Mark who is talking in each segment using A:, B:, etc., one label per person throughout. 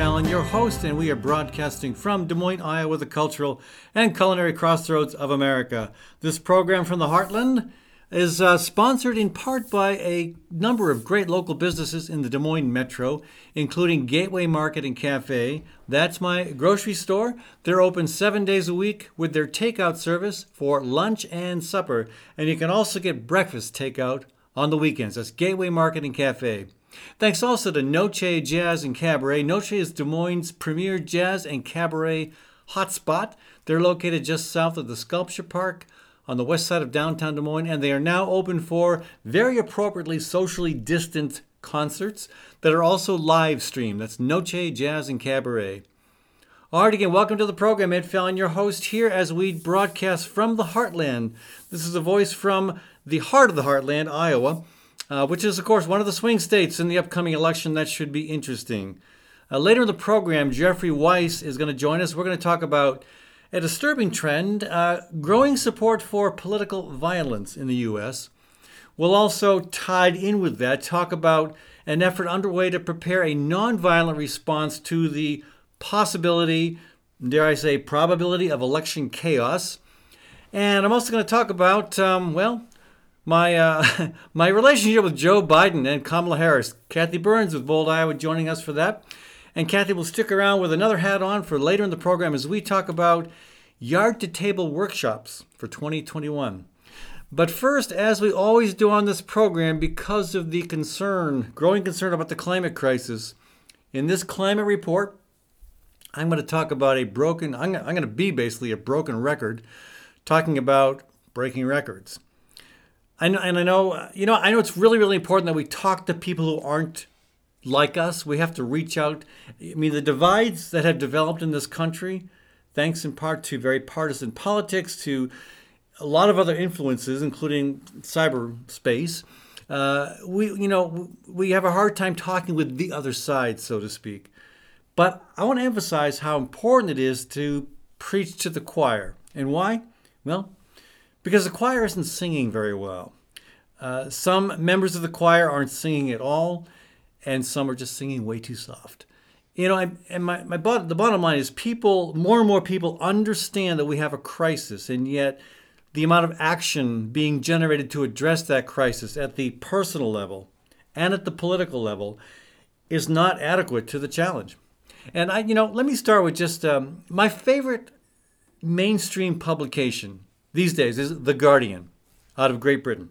A: Fallon, your host, and we are broadcasting from Des Moines, Iowa, the cultural and culinary crossroads of America. This program from the Heartland is uh, sponsored in part by a number of great local businesses in the Des Moines metro, including Gateway Market and Cafe. That's my grocery store. They're open seven days a week with their takeout service for lunch and supper, and you can also get breakfast takeout on the weekends. That's Gateway Market and Cafe. Thanks also to Noce Jazz and Cabaret. Noce is Des Moines' premier jazz and cabaret hotspot. They're located just south of the Sculpture Park on the west side of downtown Des Moines, and they are now open for very appropriately socially distant concerts that are also live streamed. That's Noce Jazz and Cabaret. All right, again, welcome to the program. Ed Fallon, your host here as we broadcast from the Heartland. This is a voice from the heart of the Heartland, Iowa, uh, which is, of course, one of the swing states in the upcoming election. That should be interesting. Uh, later in the program, Jeffrey Weiss is going to join us. We're going to talk about a disturbing trend uh, growing support for political violence in the U.S. We'll also, tied in with that, talk about an effort underway to prepare a nonviolent response to the possibility, dare I say, probability of election chaos. And I'm also going to talk about, um, well, my uh, my relationship with Joe Biden and Kamala Harris. Kathy Byrnes with Bold Iowa joining us for that. And Kathy will stick around with another hat on for later in the program as we talk about yard to table workshops for 2021. But first, as we always do on this program, because of the concern, growing concern about the climate crisis, in this climate report, I'm going to talk about a broken, I'm, I'm going to be basically a broken record, talking about breaking records. Know, and I know, you know, I know it's really, really important that we talk to people who aren't like us. We have to reach out. I mean, the divides that have developed in this country, thanks in part to very partisan politics, to a lot of other influences, including cyberspace. Uh, we, you know, we have a hard time talking with the other side, so to speak. But I want to emphasize how important it is to preach to the choir. And why? Well, because the choir isn't singing very well. Uh, some members of the choir aren't singing at all, and some are just singing way too soft. You know, I, and my, my the bottom line is people, more and more people understand that we have a crisis, and yet the amount of action being generated to address that crisis at the personal level and at the political level is not adequate to the challenge. And I, you know, let me start with just um, my favorite mainstream publication these days is The Guardian out of Great Britain.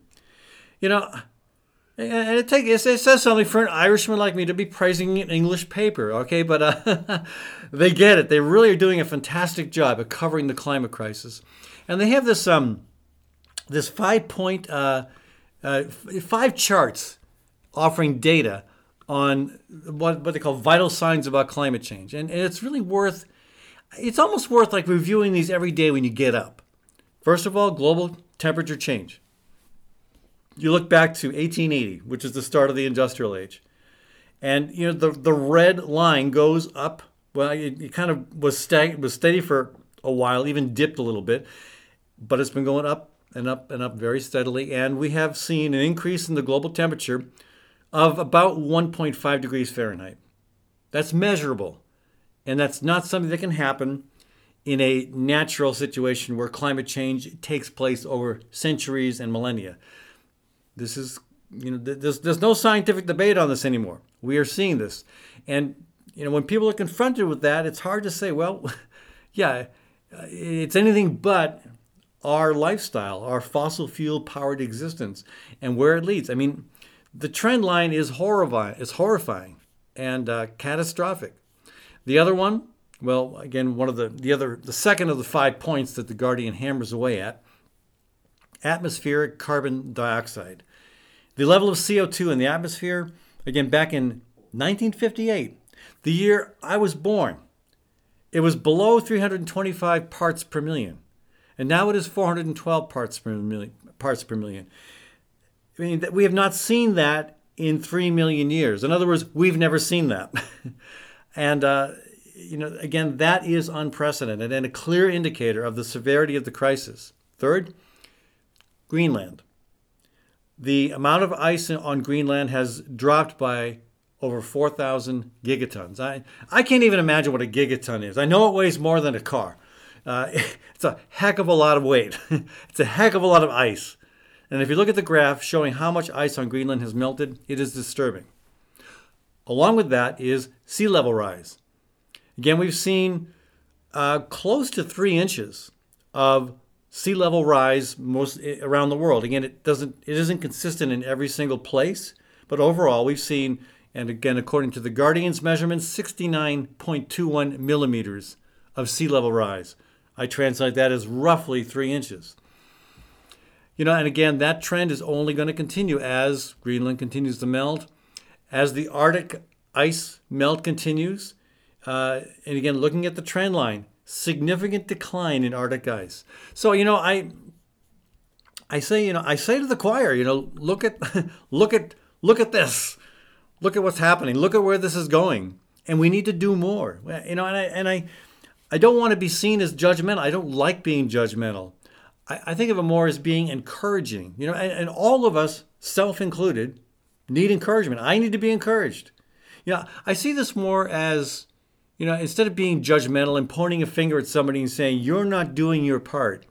A: You know, and it, take, it says something for an Irishman like me to be praising an English paper, okay? But uh, they get it. They really are doing a fantastic job of covering the climate crisis. And they have this, um, this five point, uh, uh, five charts offering data on what, what they call vital signs about climate change. And, and it's really worth, it's almost worth like reviewing these every day when you get up. First of all, global temperature change. You look back to 1880, which is the start of the industrial age. And you know the, the red line goes up. Well, it, it kind of was was steady for a while, even dipped a little bit, but it's been going up and up and up very steadily. And we have seen an increase in the global temperature of about 1.5 degrees Fahrenheit. That's measurable. And that's not something that can happen in a natural situation where climate change takes place over centuries and millennia. This is, you know, there's, there's no scientific debate on this anymore. We are seeing this. And, you know, when people are confronted with that, it's hard to say, well, yeah, it's anything but our lifestyle, our fossil fuel powered existence, and where it leads. I mean, the trend line is horrifying, it's horrifying and uh, catastrophic. The other one, well, again, one of the the other the second of the five points that the Guardian hammers away at atmospheric carbon dioxide. The level of CO2 in the atmosphere, again back in 1958, the year I was born, it was below 325 parts per million. And now it is 412 parts per million. Parts per million. I mean, we have not seen that in 3 million years. In other words, we've never seen that. and uh, you know, again, that is unprecedented and a clear indicator of the severity of the crisis. Third, Greenland. The amount of ice on Greenland has dropped by over 4,000 gigatons. I, I can't even imagine what a gigaton is. I know it weighs more than a car. Uh, it's a heck of a lot of weight. it's a heck of a lot of ice. And if you look at the graph showing how much ice on Greenland has melted, it is disturbing. Along with that is sea level rise. Again, we've seen uh, close to three inches of sea level rise most eh, around the world. Again, it doesn't it isn't consistent in every single place, but overall we've seen, and again according to the Guardian's measurements, 69.21 millimeters of sea level rise. I translate that as roughly three inches. You know, and again, that trend is only going to continue as Greenland continues to melt, as the Arctic ice melt continues. Uh, and again, looking at the trend line, significant decline in Arctic ice. So, you know, I I say, you know, I say to the choir, you know, look at look at look at this. Look at what's happening. Look at where this is going. And we need to do more. You know, and I and I I don't want to be seen as judgmental. I don't like being judgmental. I, I think of it more as being encouraging. You know, and, and all of us, self included, need encouragement. I need to be encouraged. You know, I see this more as you know, instead of being judgmental and pointing a finger at somebody and saying, you're not doing your part,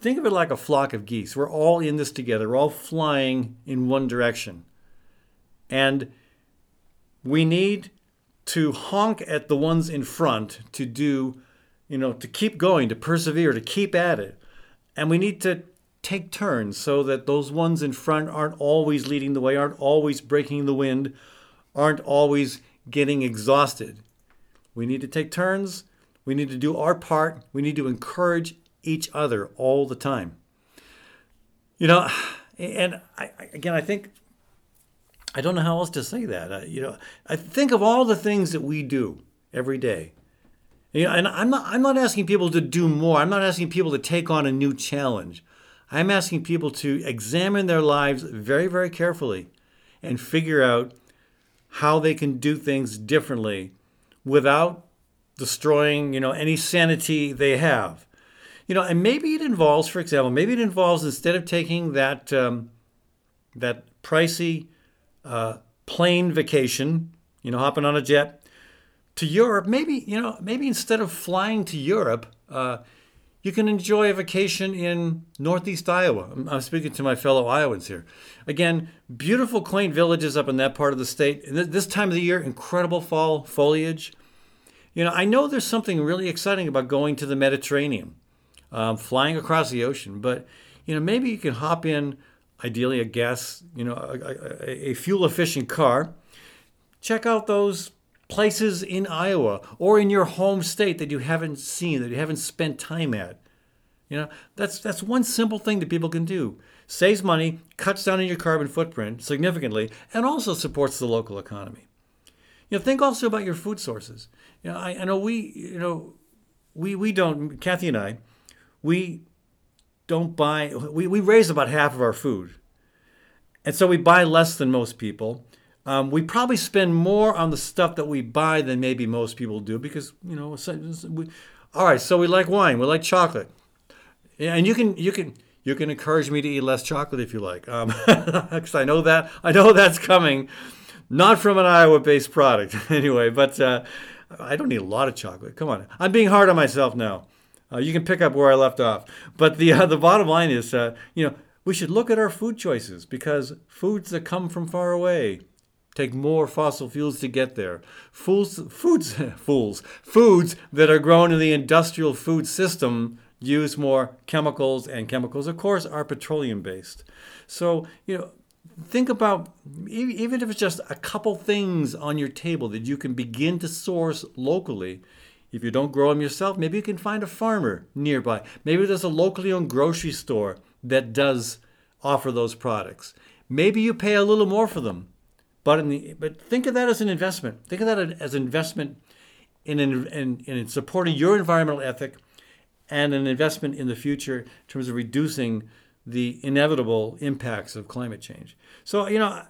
A: think of it like a flock of geese. We're all in this together, we're all flying in one direction. And we need to honk at the ones in front to do, you know, to keep going, to persevere, to keep at it. And we need to take turns so that those ones in front aren't always leading the way, aren't always breaking the wind, aren't always getting exhausted. We need to take turns. We need to do our part. We need to encourage each other all the time. You know, and I, again, I think I don't know how else to say that. Uh, you know, I think of all the things that we do every day. You know, and I'm not I'm not asking people to do more. I'm not asking people to take on a new challenge. I'm asking people to examine their lives very, very carefully and figure out how they can do things differently without destroying, you know, any sanity they have. You know, and maybe it involves, for example, maybe it involves instead of taking that um, that pricey uh, plane vacation, you know, hopping on a jet to Europe, maybe you know, maybe instead of flying to Europe, uh, you can enjoy a vacation in Northeast Iowa. I'm, speaking to my fellow Iowans here. Again, beautiful, quaint villages up in that part of the state. This time of the year, incredible fall foliage. You know, I know there's something really exciting about going to the Mediterranean, um, flying across the ocean, but you know, maybe you can hop in, ideally a gas, you know, a, a, a fuel efficient car. Check out those places in Iowa or in your home state that you haven't seen, that you haven't spent time at. You know, that's that's one simple thing that people can do. Saves money, cuts down on your carbon footprint significantly, and also supports the local economy. You know, think also about your food sources. You know, I, I know we, you know, we we don't. Kathy and I, we don't buy. We we raise about half of our food, and so we buy less than most people. Um, we probably spend more on the stuff that we buy than maybe most people do because you know. We, all right, so we like wine. We like chocolate, and you can you can you can encourage me to eat less chocolate if you like, because um, I know that I know that's coming, not from an Iowa-based product anyway. But uh, I don't need a lot of chocolate. Come on, I'm being hard on myself now. Uh, you can pick up where I left off. But the uh, the bottom line is, uh, you know, we should look at our food choices because foods that come from far away take more fossil fuels to get there. Fools, foods, fools, foods that are grown in the industrial food system use more chemicals, and chemicals, of course, are petroleum based. So, you know, think about even if it's just a couple things on your table that you can begin to source locally. If you don't grow them yourself, maybe you can find a farmer nearby. Maybe there's a locally owned grocery store that does offer those products. Maybe you pay a little more for them but in the but think of that as an investment. Think of that as an investment in in, in, in supporting your environmental ethic and an investment in the future in terms of reducing the inevitable impacts of climate change. So you know,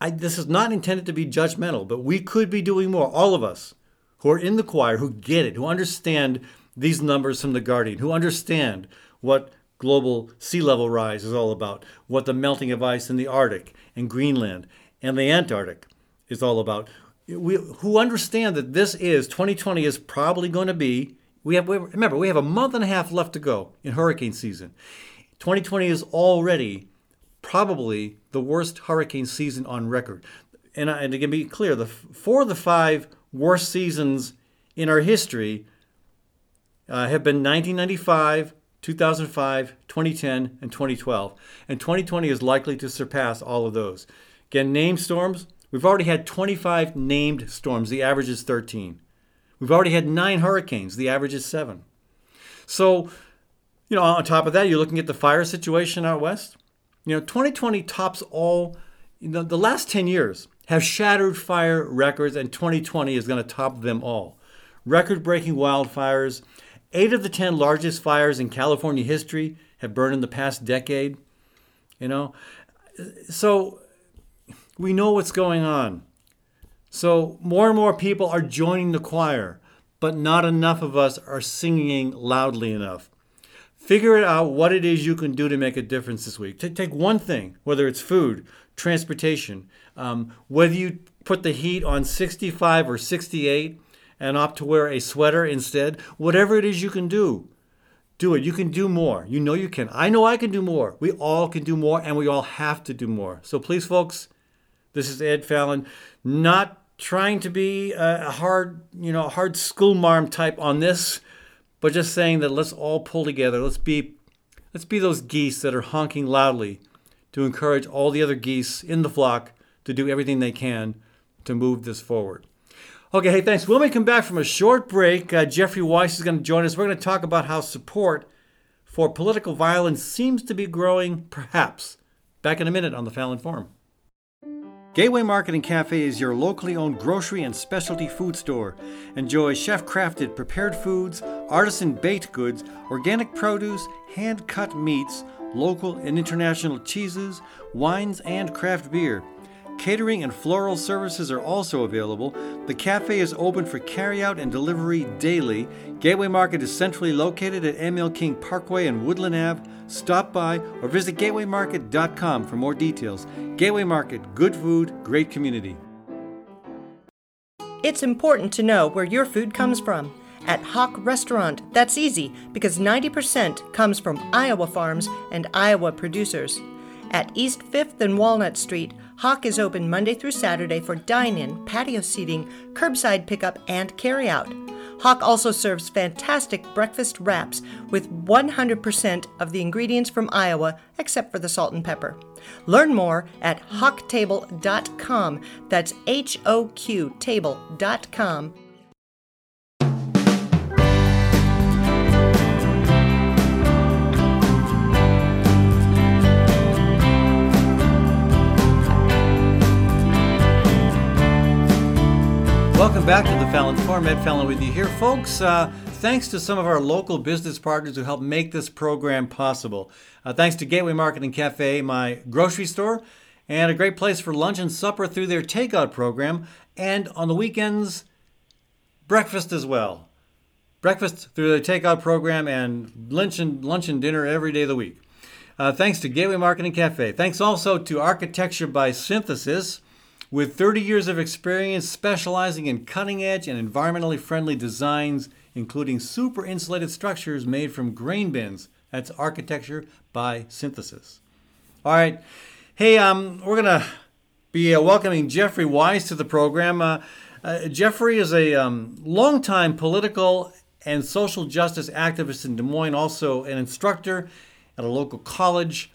A: I, this is not intended to be judgmental, but we could be doing more. All of us who are in the choir, who get it, who understand these numbers from the Guardian, who understand what global sea level rise is all about, what the melting of ice in the Arctic and Greenland and the Antarctic is all about. We, who understand that this is 2020 is probably going to be. We have remember we have a month and a half left to go in hurricane season. 2020 is already probably the worst hurricane season on record. And, and to be clear, the four of the five worst seasons in our history uh, have been 1995, 2005, 2010, and 2012. And 2020 is likely to surpass all of those. Again, named storms, we've already had 25 named storms. The average is 13. We've already had nine hurricanes. The average is seven. So, you know, on top of that, you're looking at the fire situation out west. You know, 2020 tops all, you know, the last 10 years have shattered fire records, and 2020 is going to top them all. Record breaking wildfires. Eight of the 10 largest fires in California history have burned in the past decade. You know, so we know what's going on. So more and more people are joining the choir, but not enough of us are singing loudly enough. Figure it out what it is you can do to make a difference this week. Take one thing, whether it's food, transportation, um, whether you put the heat on 65 or 68 and opt to wear a sweater instead, whatever it is you can do, do it. You can do more. You know you can. I know I can do more. We all can do more, and we all have to do more. So please, folks, this is Ed Fallon, not trying to be a hard, you know, hard school marm type on this but just saying that let's all pull together. Let's be let's be those geese that are honking loudly to encourage all the other geese in the flock to do everything they can to move this forward. Okay, hey, thanks. When we come back from a short break, uh, Jeffrey Weiss is going to join us. We're going to talk about how support for political violence seems to be growing, perhaps. Back in a minute on the Fallon Forum. Gateway Market and Cafe is your locally owned grocery and specialty food store. Enjoy chef crafted prepared foods, artisan baked goods, organic produce, hand cut meats, local and international cheeses, wines, and craft beer. Catering and floral services are also available. The cafe is open for carryout and delivery daily. Gateway Market is centrally located at ML King Parkway and Woodland Ave. Stop by or visit gatewaymarket.com for more details. Gateway Market, good food, great community.
B: It's important to know where your food comes from. At HoQ Restaurant, that's easy because 90% comes from Iowa farms and Iowa producers. At East 5th and Walnut Street, HoQ is open Monday through Saturday for dine in, patio seating, curbside pickup, and carryout. HoQ also serves fantastic breakfast wraps with 100% of the ingredients from Iowa except for the salt and pepper. Learn more at hoqtable.com. That's H O Q table.com
A: Welcome back to the Fallon Forum. Ed Fallon with you here, folks. Uh, thanks to some of our local business partners who helped make this program possible. Uh, thanks to Gateway Market and Cafe, my grocery store, and a great place for lunch and supper through their takeout program, and on the weekends, breakfast as well. Breakfast through their takeout program and lunch and lunch and dinner every day of the week. Uh, thanks to Gateway Market and Cafe. Thanks also to Architecture by Synthesis with 30 years of experience specializing in cutting edge and environmentally friendly designs, including super insulated structures made from grain bins. That's architecture by synthesis. All right. Hey, um, we're going to be uh, welcoming Jeffrey Weiss to the program. Uh, uh, Jeffrey is a um, longtime political and social justice activist in Des Moines, also an instructor at a local college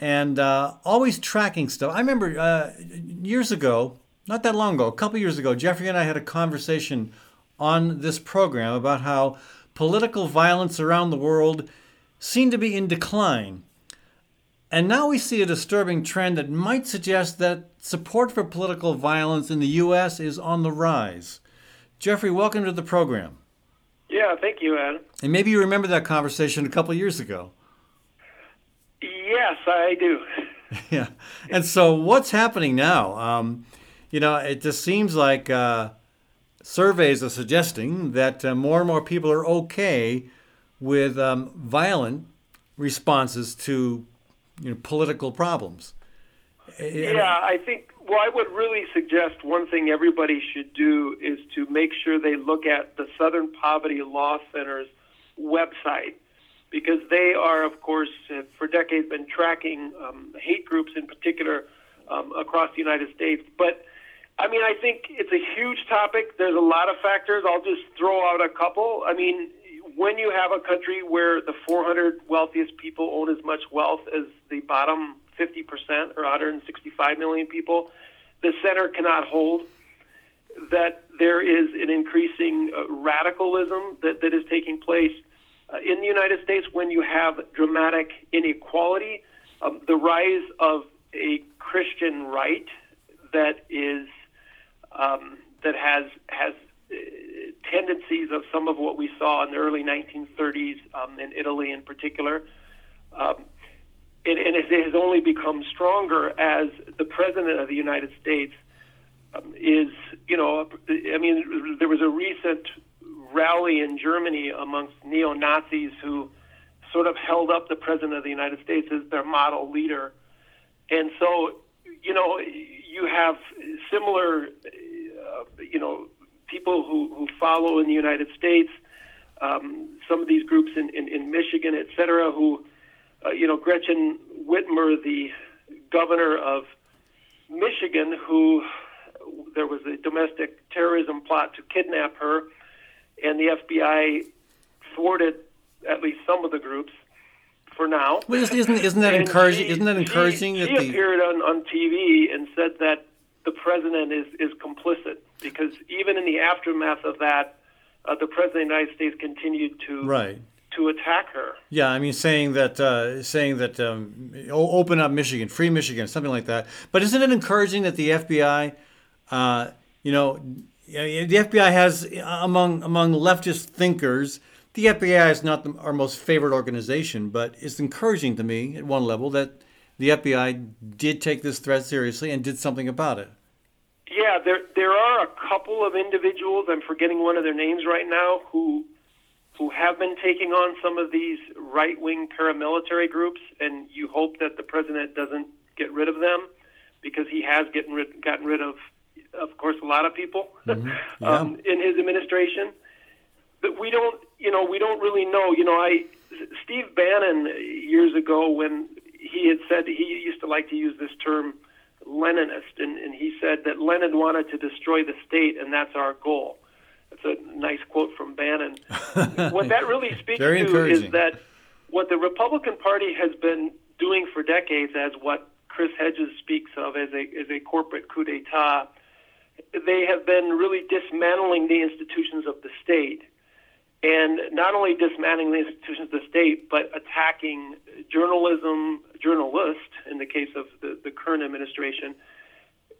A: and uh, always tracking stuff. I remember uh, years ago, not that long ago, a couple years ago, Jeffrey and I had a conversation on this program about how political violence around the world seemed to be in decline. And now we see a disturbing trend that might suggest that support for political violence in the U.S. is on the rise. Jeffrey, welcome to the program.
C: Yeah, thank you, Ed.
A: And maybe you remember that conversation a couple years ago.
C: Yes, I do.
A: yeah. And so what's happening now? Um, you know, it just seems like uh, surveys are suggesting that uh, more and more people are okay with um, violent responses to you know, political problems.
C: Yeah, I think well, I would really suggest one thing everybody should do is to make sure they look at the Southern Poverty Law Center's website because they are, of course, for decades been tracking um, hate groups in particular um, across the United States. But I mean, I think it's a huge topic. There's a lot of factors. I'll just throw out a couple. I mean, when you have a country where the 400 wealthiest people own as much wealth as the bottom 50% or 165 million people, the center cannot hold that there is an increasing uh, radicalism that, that is taking place in the United States when you have dramatic inequality, um, the rise of a Christian right that is um, that has has uh, tendencies of some of what we saw in the early 1930s um, in Italy, in particular. Um, and, and it has only become stronger as the president of the United States um, is, you know, I mean, there was a recent rally in Germany amongst neo Nazis who sort of held up the president of the United States as their model leader. And so, you know, you have similar, uh, you know, people who, who follow in the United States, um, some of these groups in, in, in Michigan, et cetera, who uh, you know, Gretchen Whitmer, the governor of Michigan, who there was a domestic terrorism plot to kidnap her, and the FBI thwarted at least some of the groups for now.
A: Well, isn't isn't that encouraging? She, isn't that encouraging?
C: She,
A: that
C: she the... appeared on, on TV and said that the president is is complicit because even in the aftermath of that, uh, the president of the United States continued to
A: right
C: to attack her.
A: Yeah, I mean, saying that, uh, saying that, um, open up Michigan, free Michigan, something like that. But isn't it encouraging that the FBI, uh, you know, the FBI has uh, among among leftist thinkers, the FBI is not the, our most favorite organization, but it's encouraging to me at one level that the FBI did take this threat seriously and did something about it.
C: Yeah, there there are a couple of individuals. I'm forgetting one of their names right now who who have been taking on some of these right wing paramilitary groups, and you hope that the president doesn't get rid of them because he has getting rid, gotten rid of, of course, a lot of people mm-hmm. yeah. um, in his administration. But we don't, you know, we don't really know. You know, I Steve Bannon years ago when he had said he used to like to use this term Leninist, and, and he said that Lenin wanted to destroy the state, and that's our goal. It's a nice quote from Bannon. what that really speaks to is that what the Republican Party has been doing for decades, as what Chris Hedges speaks of as a as a corporate coup d'état, they have been really dismantling the institutions of the state, and not only dismantling the institutions of the state, but attacking journalism, journalists in the case of the, the current administration,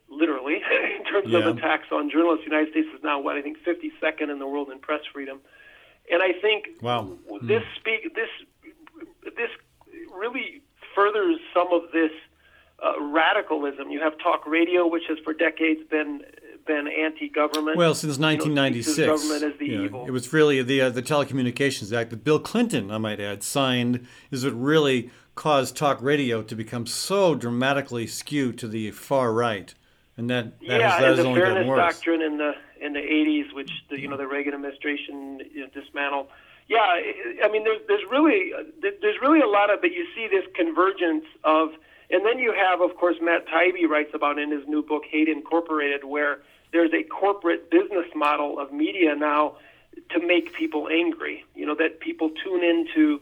C: literally, in terms yeah. of attacks on journalists. The United States is now what I think 52nd in the world in press freedom, and I think
A: wow.
C: this speak this this really furthers some of this uh, radicalism. You have talk radio, which has for decades been been anti-government.
A: Well, since 1996, you
C: know, government is the evil.
A: It was really the uh, the Telecommunications Act that Bill Clinton, I might add, signed is what really caused talk radio to become so dramatically skewed to the far right and that, that
C: yeah,
A: has, that
C: and
A: the
C: fairness doctrine in the in the 80s, which the, you know the Reagan administration you know, dismantled. Yeah, I mean, there's there's really there's really a lot of, but you see this convergence of, and then you have, of course, Matt Taibbi writes about in his new book Hate Incorporated, where there's a corporate business model of media now to make people angry. You know that people tune into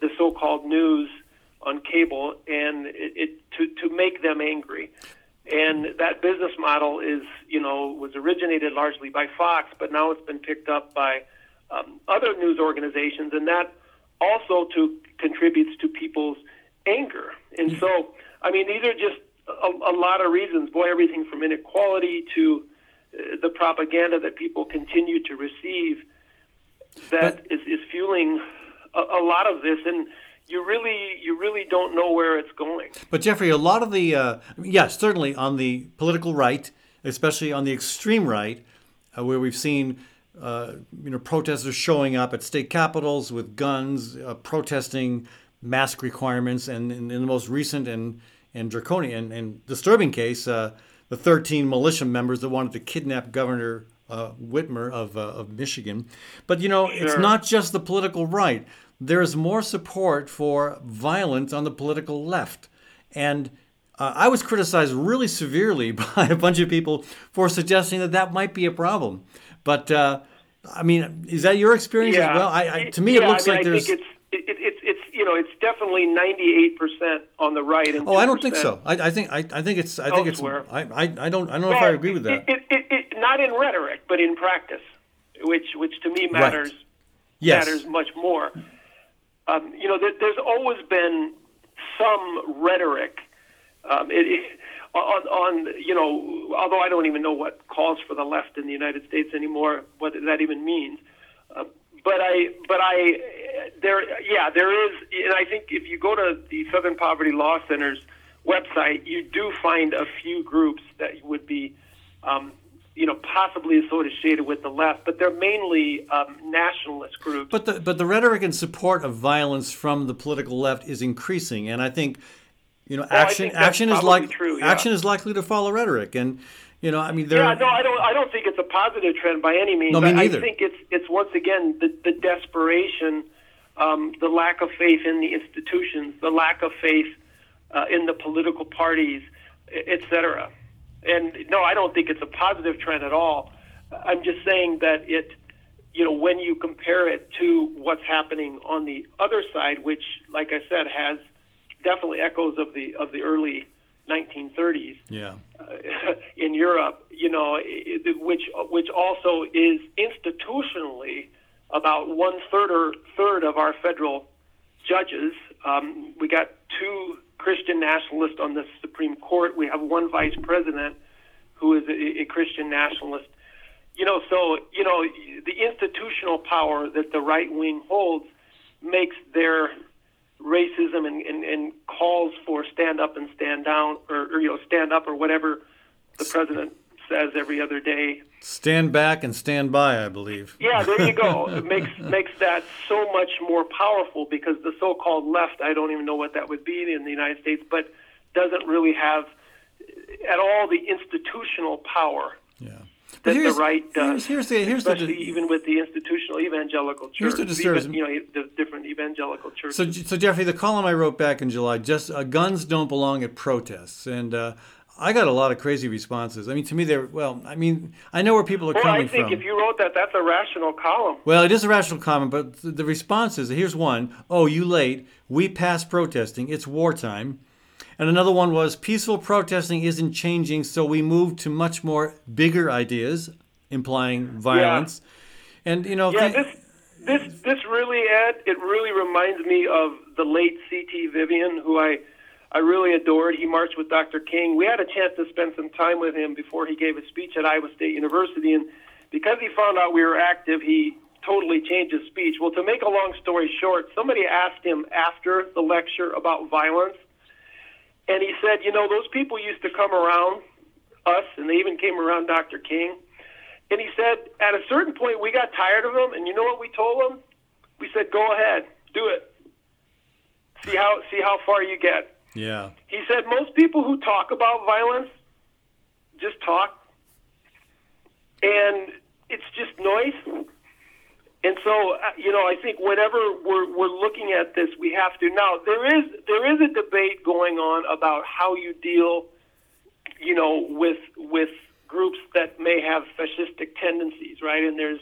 C: the so-called news on cable and it, it to to make them angry. And that business model is, you know, was originated largely by Fox, but now it's been picked up by um, other news organizations, and that also to contributes to people's anger. And so, I mean, these are just a, a lot of reasons. Boy, everything from inequality to uh, the propaganda that people continue to receive that but, is, is fueling a, a lot of this. And you really you really don't know where it's going.
A: But Jeffrey, a lot of the uh, yes, certainly on the political right, especially on the extreme right, uh, where we've seen. Uh, you know, protesters showing up at state capitals with guns, uh, protesting mask requirements, and in, the most recent and and draconian and, disturbing case, uh, the 13 militia members that wanted to kidnap Governor uh, Whitmer of, uh, of Michigan. But you know, it's not just the political right. There's more support for violence on the political left. And uh, I was criticized really severely by a bunch of people for suggesting that that might be a problem. But uh, I mean, is that your experience as well? I, I, to me, it
C: Yeah,
A: looks
C: I mean,
A: like there's.
C: It, it, it's it's you know it's definitely ninety eight percent on the right. And
A: Oh, I don't think so. I, I think I, I think it's I think
C: Elsewhere.
A: it's I, I, I don't I don't know if I agree with that.
C: It, not in rhetoric, but in practice, which which to me matters
A: yes.
C: matters much more. Um, you know, there, there's always been some rhetoric. Um, on, on you know, although I don't even know what calls for the left in the United States anymore, what that even means. But I, but I, there, yeah, there is, and I think if you go to the Southern Poverty Law Center's website, you do find a few groups that would be, um, you know, possibly associated with the left, but they're mainly um, nationalist groups.
A: But the but the rhetoric in support of violence from the political left is increasing, and I think you know
C: I
A: action action is like
C: true, yeah.
A: action is likely to follow rhetoric, and you know I mean there.
C: Yeah, no, I don't. I don't think it's a positive trend by any means.
A: No, me
C: I-
A: neither.
C: I think it's it's once again the, the desperation, um, the lack of faith in the institutions, the lack of faith uh, in the political parties, etc. And no, I don't think it's a positive trend at all. I'm just saying that it, you know, when you compare it to what's happening on the other side, which, like I said, has definitely echoes of the of the early 1930s
A: yeah.
C: in Europe, you know, which which also is institutionally about one third or third of our federal judges. Um, we got two Christian nationalists on the Supreme Court. We have one vice president who is a, a Christian nationalist. You know, so you know the institutional power that the right wing holds makes their racism and, and, and calls for stand up and stand down or, or you know stand up or whatever the president says every other day.
A: Stand back and stand by, I believe.
C: Yeah, there you go. it makes makes that so much more powerful because the so-called left, I don't even know what that would be in the United States, but doesn't really have at all the institutional power
A: Yeah.
C: That the right does.
A: Here's, here's the here's the
C: especially even with the institutional evangelical church,
A: Here's the disturbing-
C: even, you know, the different evangelical churches.
A: So, so Jeffrey, the column I wrote back in July, just uh, guns don't belong at protests, and uh, I got a lot of crazy responses. I mean, to me, they're well. I mean, I know where people are
C: well,
A: coming
C: I think
A: from.
C: if you wrote that, that's a rational column.
A: Well, it is a rational comment, but th- the response is here's one: Oh, you late. We passed protesting. It's wartime. And another one was peaceful protesting isn't changing, so we moved to much more bigger ideas, implying violence. And you know,
C: Yeah,
A: thi-
C: this this this really Ed, it really reminds me of the late C.T. Vivian, who I I really adored. He marched with Dr. King. We had a chance to spend some time with him before he gave a speech at Iowa State University, and because he found out we were active, he totally changed his speech. Well, to make a long story short, somebody asked him after the lecture about violence, and he said, "You know, those people used to come around us, and they even came around Dr. King." And he said, at a certain point, we got tired of him, and you know what we told him? We said, "Go ahead, do it. See how see how far you get."
A: yeah,
C: He said, "Most people who talk about violence just talk, and it's just noise." And so, uh, you know, I think whenever we're we're looking at this, we have to now. There is there is a debate going on about how you deal, you know, with with groups that may have fascistic tendencies, right? And there's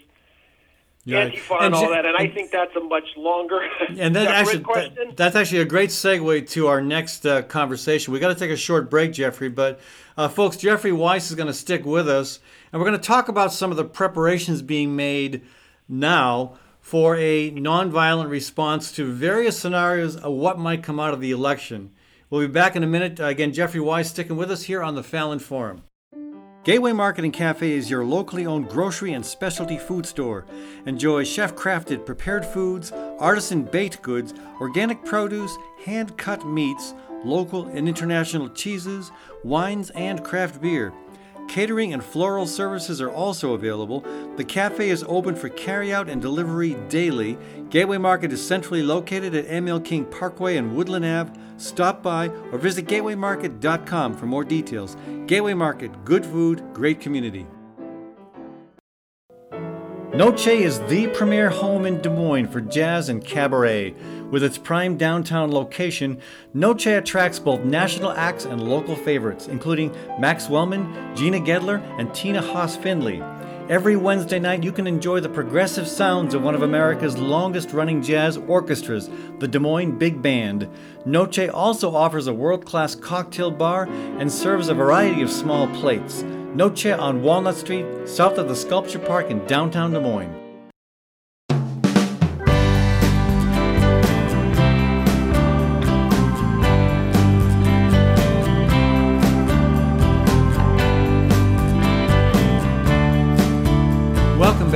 A: yeah.
C: Antifa and, all that, and I think that's a much longer
A: And that actually,
C: question.
A: that- that's actually a great segue to our next uh, conversation. We got to take a short break, Jeffrey, but uh, folks, Jeffrey Weiss is going to stick with us, and we're going to talk about some of the preparations being made now for a nonviolent response to various scenarios of what might come out of the election. We'll be back in a minute. Again, Jeffrey Weiss sticking with us here on the Fallon Forum. Gateway Market and Cafe is your locally owned grocery and specialty food store. Enjoy chef crafted prepared foods, artisan baked goods, organic produce, hand cut meats, local and international cheeses, wines, and craft beer. Catering and floral services are also available. The cafe is open for carryout and delivery daily. Gateway Market is centrally located at ML King Parkway and Woodland Ave. Stop by or visit gatewaymarket.com for more details. Gateway Market, good food, great community. Noce is the premier home in Des Moines for jazz and cabaret. With its prime downtown location, Noce attracts both national acts and local favorites, including Max Wellman, Gina Gedler, and Tina Haase Findlay. Every Wednesday night, you can enjoy the progressive sounds of one of America's longest running jazz orchestras, the Des Moines Big Band. Noce also offers a world class cocktail bar and serves a variety of small plates. Noce on Walnut Street, south of the Sculpture Park in downtown Des Moines.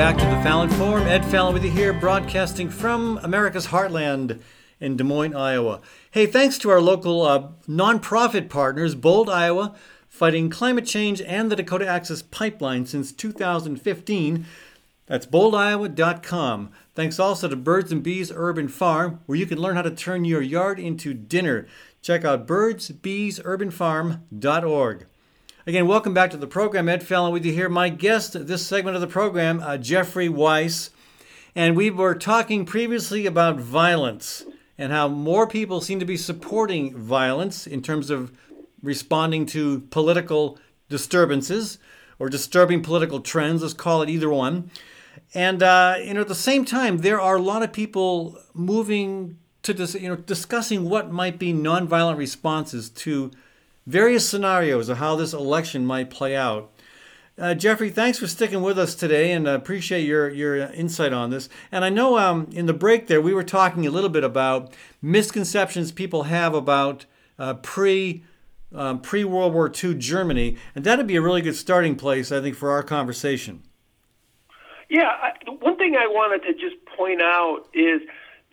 A: Back to the Fallon Forum. Ed Fallon with you here, broadcasting from America's Heartland in Des Moines, Iowa. Hey, thanks to our local uh, nonprofit partners, Bold, Iowa, fighting climate change and the Dakota Access Pipeline since 2015. That's boldiowa.com. Thanks also to Birds and Bees Urban Farm, where you can learn how to turn your yard into dinner. Check out birdsbeesurbanfarm.org. Again, welcome back to the program. Ed Fallon with you here. My guest this segment of the program, uh, Jeffrey Weiss. And we were talking previously about violence and how more people seem to be supporting violence in terms of responding to political disturbances or disturbing political trends. Let's call it either one. And uh, you know, at the same time, there are a lot of people moving to dis- you know discussing what might be nonviolent responses to various scenarios of how this election might play out. Uh, Jeffrey, thanks for sticking with us today, and uh, appreciate your your insight on this. And I know um, in the break there we were talking a little bit about misconceptions people have about uh, pre um, pre World War II Germany, and that'd be a really good starting place, I think, for our conversation.
C: Yeah, I, one thing I wanted to just point out is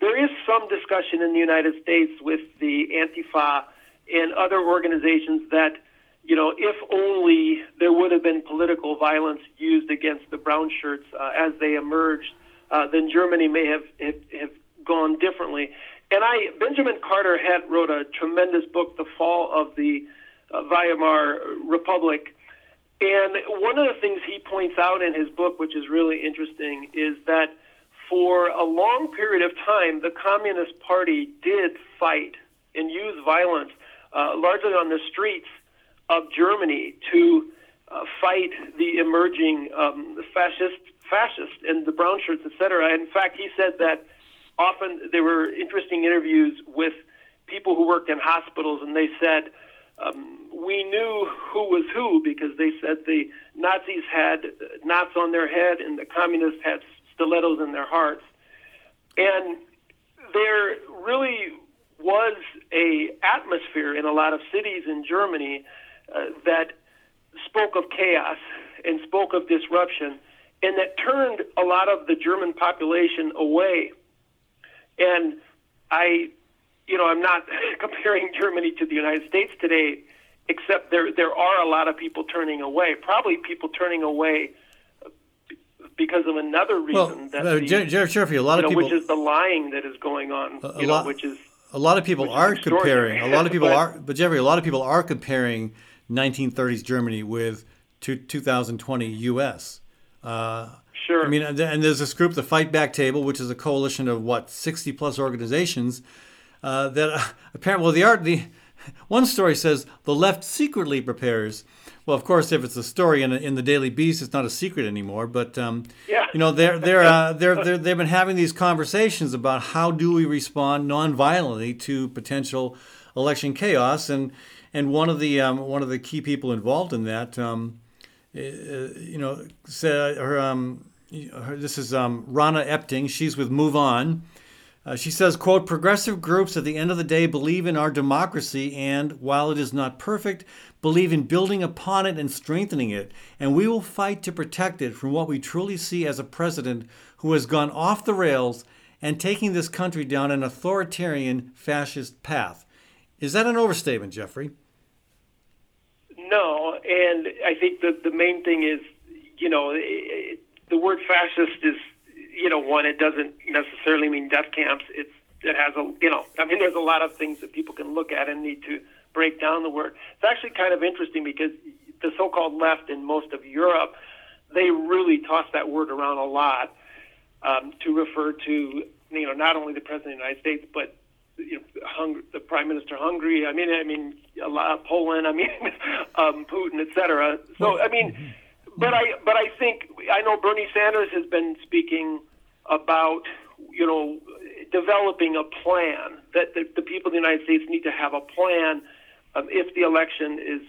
C: there is some discussion in the United States with the Antifa and other organizations that, you know, if only there would have been political violence used against the brown shirts uh, as they emerged, uh, then Germany may have, have, have gone differently. And I, Benjamin Carter Hett wrote a tremendous book, The Fall of the uh, Weimar Republic. And one of the things he points out in his book, which is really interesting, is that for a long period of time, the Communist Party did fight and use violence, uh, largely on the streets of Germany, to uh, fight the emerging um, fascist, fascist and the brown shirts, etc. In fact, he said that often there were interesting interviews with people who worked in hospitals, and they said um, we knew who was who because they said the Nazis had knots on their head and the communists had stilettos in their hearts, and there really was a atmosphere in a lot of cities in Germany uh, that spoke of chaos and spoke of disruption, and that turned a lot of the German population away and I, you know, I'm not comparing Germany to the United States today, except there there are a lot of people turning away. Probably people turning away because of another reason.
A: Well, that uh, Jared Sherfy, a lot
C: you
A: know, of people,
C: which is the lying that is going on.
A: A,
C: a
A: lot,
C: know, which is
A: a lot of people are comparing. A lot of people but, are, but Jeffrey, a lot of people are comparing 1930s Germany with 2020 U.S. Uh,
C: Sure.
A: I mean, and there's this group, the Fight Back Table, which is a coalition of what 60 plus organizations uh, that uh, apparently, well, the art, the one story says the left secretly prepares. Well, of course, if it's a story in, in the Daily Beast, it's not a secret anymore. But um,
C: yeah.
A: you know, they're they're, uh, they're they're they've been having these conversations about how do we respond nonviolently to potential election chaos, and and one of the um, one of the key people involved in that. Um, uh, you know, said her um, this is um, Rahna Epting. She's with Move On. Uh, she says, quote, progressive groups at the end of the day believe in our democracy and, while it is not perfect, believe in building upon it and strengthening it. And we will fight to protect it from what we truly see as a president who has gone off the rails and taking this country down an authoritarian fascist path. Is that an overstatement, Jeffrey?
C: No, and I think that the main thing is, you know, it, the word fascist is, you know, one. It doesn't necessarily mean death camps. It's it has a, you know, I mean, there's a lot of things that people can look at and need to break down the word. It's actually kind of interesting because the so-called left in most of Europe, they really toss that word around a lot um, to refer to, you know, not only the president of the United States, but you know, Hung- the prime minister of Hungary. I mean, I mean, a lot, Poland. I mean, um, Putin, etc. So, I mean, but I, but I think I know Bernie Sanders has been speaking about, you know, developing a plan that the, the people of the United States need to have a plan um, if the election is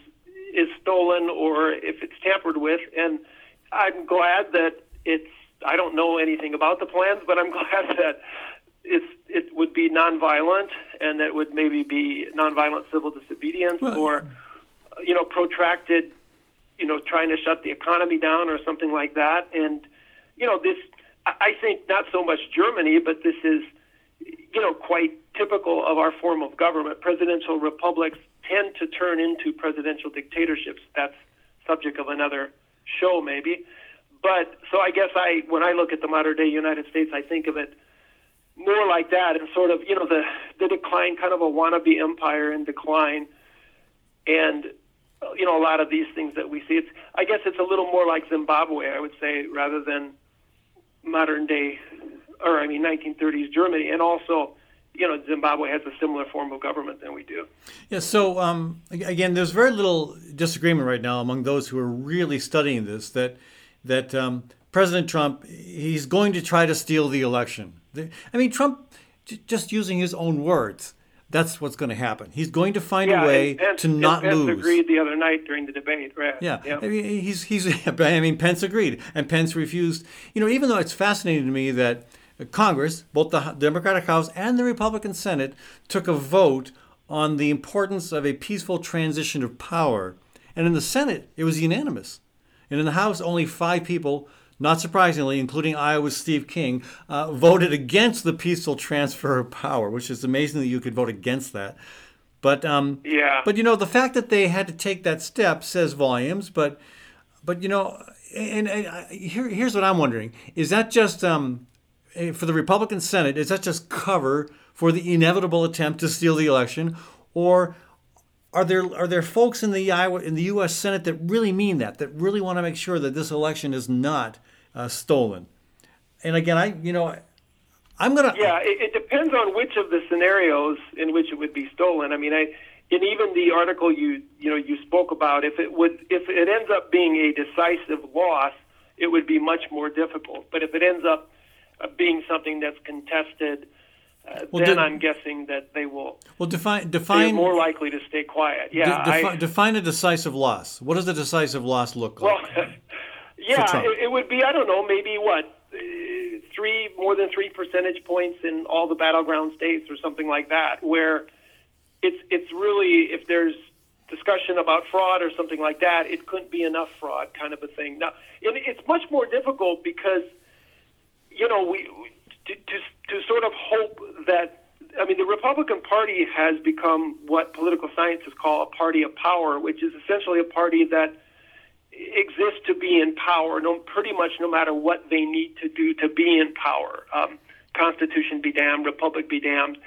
C: is stolen or if it's tampered with. And I'm glad that it's. I don't know anything about the plans, but I'm glad that it's it would be nonviolent and that would maybe be nonviolent civil disobedience
A: Well-
C: or you know protracted you know trying to shut the economy down or something like that and you know this I think not so much Germany but this is you know quite typical of our form of government. Presidential republics tend to turn into presidential dictatorships. That's subject of another show maybe. But so I guess I when I look at the modern day United States I think of it more like that and sort of you know the the decline kind of a wannabe empire in decline. And you know a lot of these things that we see it's i guess it's a little more like zimbabwe i would say rather than modern day or i mean 1930s germany and also you know zimbabwe has a similar form of government than we do
A: Yeah, so um, again, there's very little disagreement right now among those who are really studying this that that um, President Trump he's going to try to steal the election. I mean, Trump just using his own words. That's what's going to happen. He's going to find a way
C: and
A: to not
C: Pence
A: lose.
C: agreed the other night during the debate right
A: Yeah, I mean, he's he's. I mean, Pence agreed, and Pence refused. You know, even though it's fascinating to me that Congress, both the Democratic House and the Republican Senate, took a vote on the importance of a peaceful transition of power, and in the Senate it was unanimous, and in the House only five people. Not surprisingly, including Iowa's Steve King, uh, voted against the peaceful transfer of power, which is amazing that you could vote against that. But um,
C: Yeah.
A: but you know the fact that they had to take that step says volumes. But but you know, and, and I- here here's what I'm wondering: is that just um, eh, for the Republican Senate? Is that just cover for the inevitable attempt to steal the election, or are there are there folks in the Iowa in the U.S. Senate that really mean that that really want to make sure that this election is not uh, stolen? And again, I you know. I'm gonna.
C: Yeah, it, it depends on which of the scenarios in which it would be stolen. I mean, I, and even the article you you know you spoke about, if it would if it ends up being a decisive loss, it would be much more difficult. But if it ends up uh, being something that's contested, uh,
A: Well,
C: then
A: did-
C: I'm guessing that they will
A: Well, define define
C: more likely to stay quiet. Yeah,
A: de- defi-
C: I,
A: define a decisive loss. What does a decisive loss look
C: Well,
A: like?
C: yeah, it, it would be. I don't know, maybe what uh, three more than three percentage points in all the battleground states, or something like that, where it's it's really if there's discussion about fraud or something like that, it couldn't be enough fraud, kind of a thing. Now, it, it's much more difficult because you know we we- to, to to sort of hope that. I mean, the Republican Party has become what political scientists call a party of power, which is essentially a party that exist to be in power, no, pretty much no matter what they need to do to be in power. Um, Constitution be damned, Republic be damned,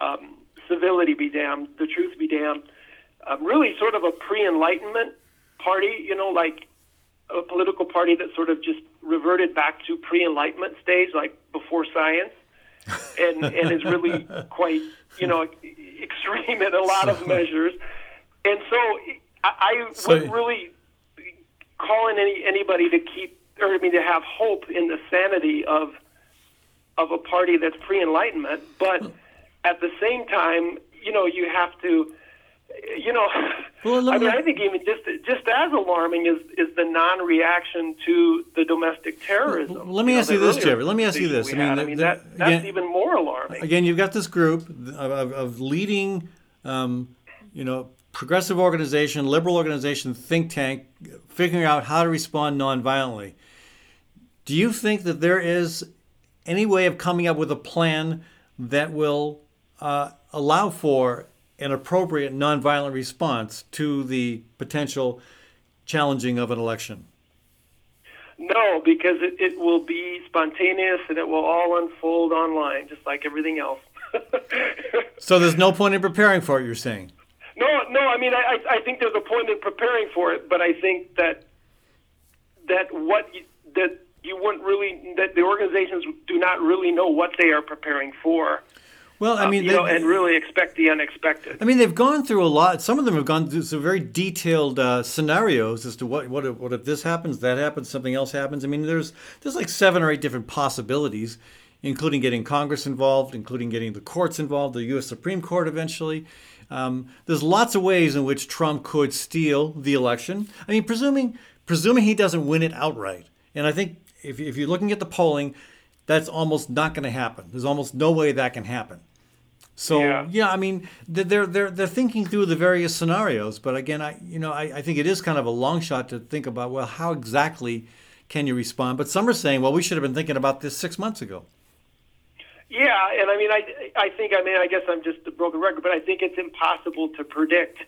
C: um, civility be damned, the truth be damned. Um, really, sort of a pre-Enlightenment party, you know, like a political party that sort of just reverted back to pre-Enlightenment stage, like before science, and and is really quite, you know, extreme in a lot of measures. And so I, I
A: So-
C: would really calling any anybody to keep or I mean to have hope in the sanity of of a party that's pre-enlightenment, but at the same time, you know, you have to you know
A: Well,
C: I
A: me-
C: mean I think even just just as alarming is is the non-reaction to the domestic terrorism.
A: Let me
C: know,
A: ask you
C: the
A: this, Jeffrey. Let me ask you this. I mean,
C: had.
A: the-
C: I mean
A: the-
C: that that's
A: again-
C: even more alarming.
A: Again, you've got this group of, of, of leading, um, you know, progressive organization, liberal organization, think tank, figuring out how to respond nonviolently. Do you think that there is any way of coming up with a plan that will uh, allow for an appropriate nonviolent response to the potential challenging of an election?
C: No, because it, it will be spontaneous and it will all unfold online, just like everything else.
A: so there's no point in preparing for it, you're saying?
C: No, no. I mean, I, I think there's a point in preparing for it, but I think that that what you, that you wouldn't really that the organizations do not really know what they are preparing for.
A: Well, I mean,
C: um, you know, and really expect the unexpected.
A: I mean, they've gone through a lot. Some of them have gone through some very detailed uh, scenarios as to what what if, what if this happens, that happens, something else happens. I mean, there's there's like seven or eight different possibilities, including getting Congress involved, including getting the courts involved, the U.S. Supreme Court eventually. Um, there's lots of ways in which Trump could steal the election. I mean, presuming presuming he doesn't win it outright, and I think if if you're looking at the polling, that's almost not going to happen. There's almost no way that can happen. So yeah. yeah, I mean they're they're they're thinking through the various scenarios, but again, I you know I, I think it is kind of a long shot to think about well how exactly can you respond? But some are saying well we should have been thinking about this six months ago.
C: Yeah, and I mean I I think I mean I guess I'm just a broken record, but I think it's impossible to predict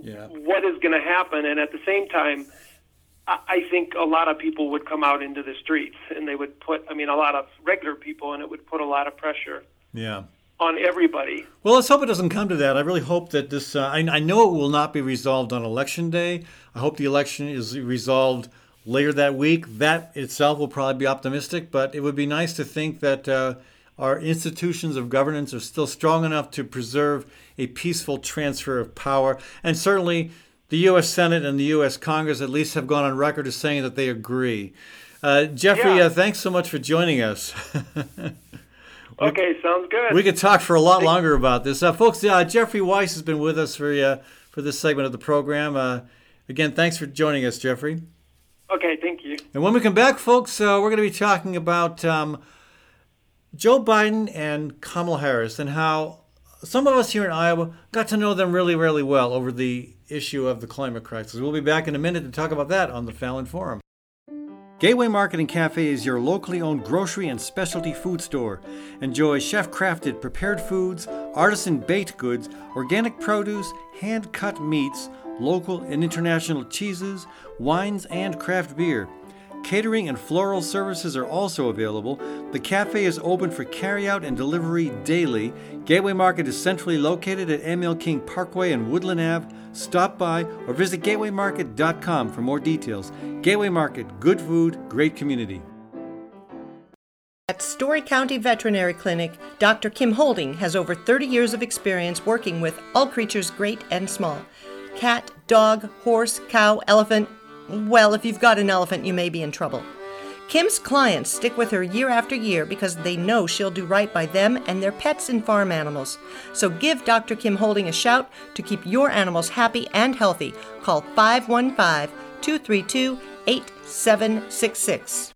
C: yeah. what is going to happen, and at the same time. I think a lot of people would come out into the streets and they would put, I mean, a lot of regular people, and it would put a lot of pressure
A: yeah
C: on everybody.
A: Well, let's hope it doesn't come to that. I really hope that this. Uh, I, I, know it will not be resolved on election day. I hope the election is resolved later that week. That itself will probably be optimistic, but it would be nice to think that uh, our institutions of governance are still strong enough to preserve a peaceful transfer of power. And certainly, the U.S. Senate and the U.S. Congress at least have gone on record as saying that they agree. Uh, Jeffrey, yeah. Uh, thanks so much for joining us.
C: Okay, sounds good.
A: We could talk for a lot longer about this, uh, folks. Uh, Jeffrey Weiss has been with us for uh, for this segment of the program. Uh, again, thanks for joining us, Jeffrey.
C: Okay, thank you.
A: And when we come back, folks, uh, we're going to be talking about um, Joe Biden and Kamala Harris and how some of us here in Iowa got to know them really, really well over the issue of the climate crisis. We'll be back in a minute to talk about that on the Fallon Forum. Gateway Market and Cafe is your locally owned grocery and specialty food store. Enjoy chef crafted prepared foods, artisan baked goods, organic produce, hand cut meats, local and international cheeses, wines, and craft beer. Catering and floral services are also available. The cafe is open for carryout and delivery daily. Gateway Market is centrally located at ML King Parkway and Woodland Ave. Stop by or visit gatewaymarket.com for more details. Gateway Market, good food, great community.
B: At Story County Veterinary Clinic, Dr. Kim Holding has over 30 years of experience working with all creatures great and small cat, dog, horse, cow, elephant, well, if you've got an elephant, you may be in trouble. Kim's clients stick with her year after year because they know she'll do right by them and their pets and farm animals. So give Dr. Kim Holding a shout to keep your animals happy and healthy. Call 515 232 8766.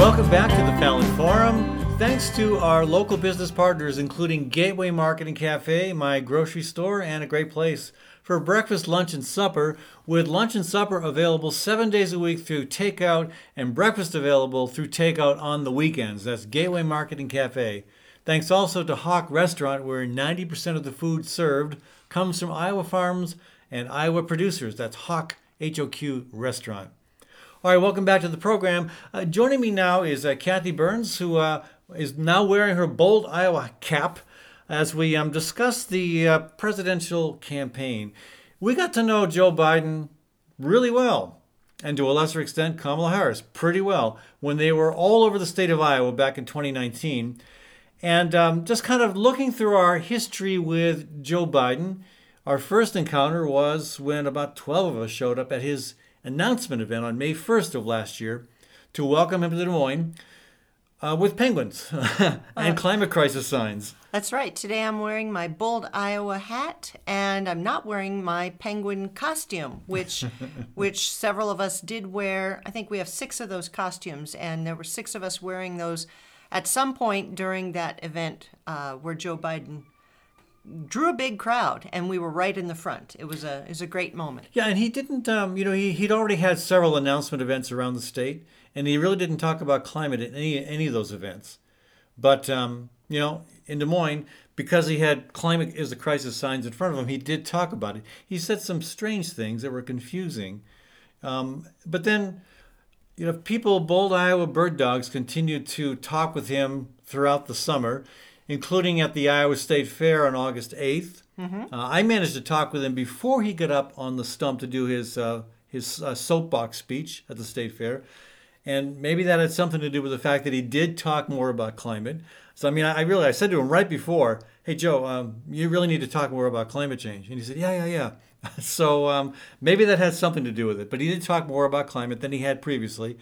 A: Welcome back to the Fallon Forum. Thanks to our local business partners, including Gateway Market and Cafe, my grocery store, and a great place for breakfast, lunch, and supper, with lunch and supper available seven days a week through takeout and breakfast available through takeout on the weekends. That's Gateway Market and Cafe. Thanks also to HoQ Restaurant, where 90% of the food served comes from Iowa farms and Iowa producers. That's HoQ, H O Q Restaurant. All right, welcome back to the program. Uh, joining me now is uh, Kathy Byrnes, who uh, is now wearing her bold Iowa cap as we um, discuss the uh, presidential campaign. We got to know Joe Biden really well, and to a lesser extent, Kamala Harris pretty well when they were all over the state of Iowa back in 2019. And um, just kind of looking through our history with Joe Biden, our first encounter was when about 12 of us showed up at his announcement event on May 1st of last year to welcome him to Des Moines uh, with penguins and uh, climate crisis signs.
B: That's right. Today I'm wearing my bold Iowa hat and I'm not wearing my penguin costume, which which several of us did wear. I think we have 6 of those costumes and there were 6 of us wearing those at some point during that event uh, where Joe Biden drew a big crowd, and we were right in the front. It was a it was a great moment.
A: Yeah, and he didn't. Um, you know, he he'd already had several announcement events around the state, and he really didn't talk about climate at any any of those events. But um, you know, in Des Moines, because he had climate is a crisis signs in front of him, he did talk about it. He said some strange things that were confusing. Um, but then, you know, people, bold Iowa bird dogs, continued to talk with him throughout the summer, including at the Iowa State Fair on August 8th. Uh, I managed to talk with him before he got up on the stump to do his uh, his uh, soapbox speech at the state fair, and maybe that had something to do with the fact that he did talk more about climate. So I mean, I, I really I said to him right before, "Hey Joe, um, you really need to talk more about climate change," and he said, "Yeah, yeah, yeah." so um, maybe that has something to do with it. But he did talk more about climate than he had previously.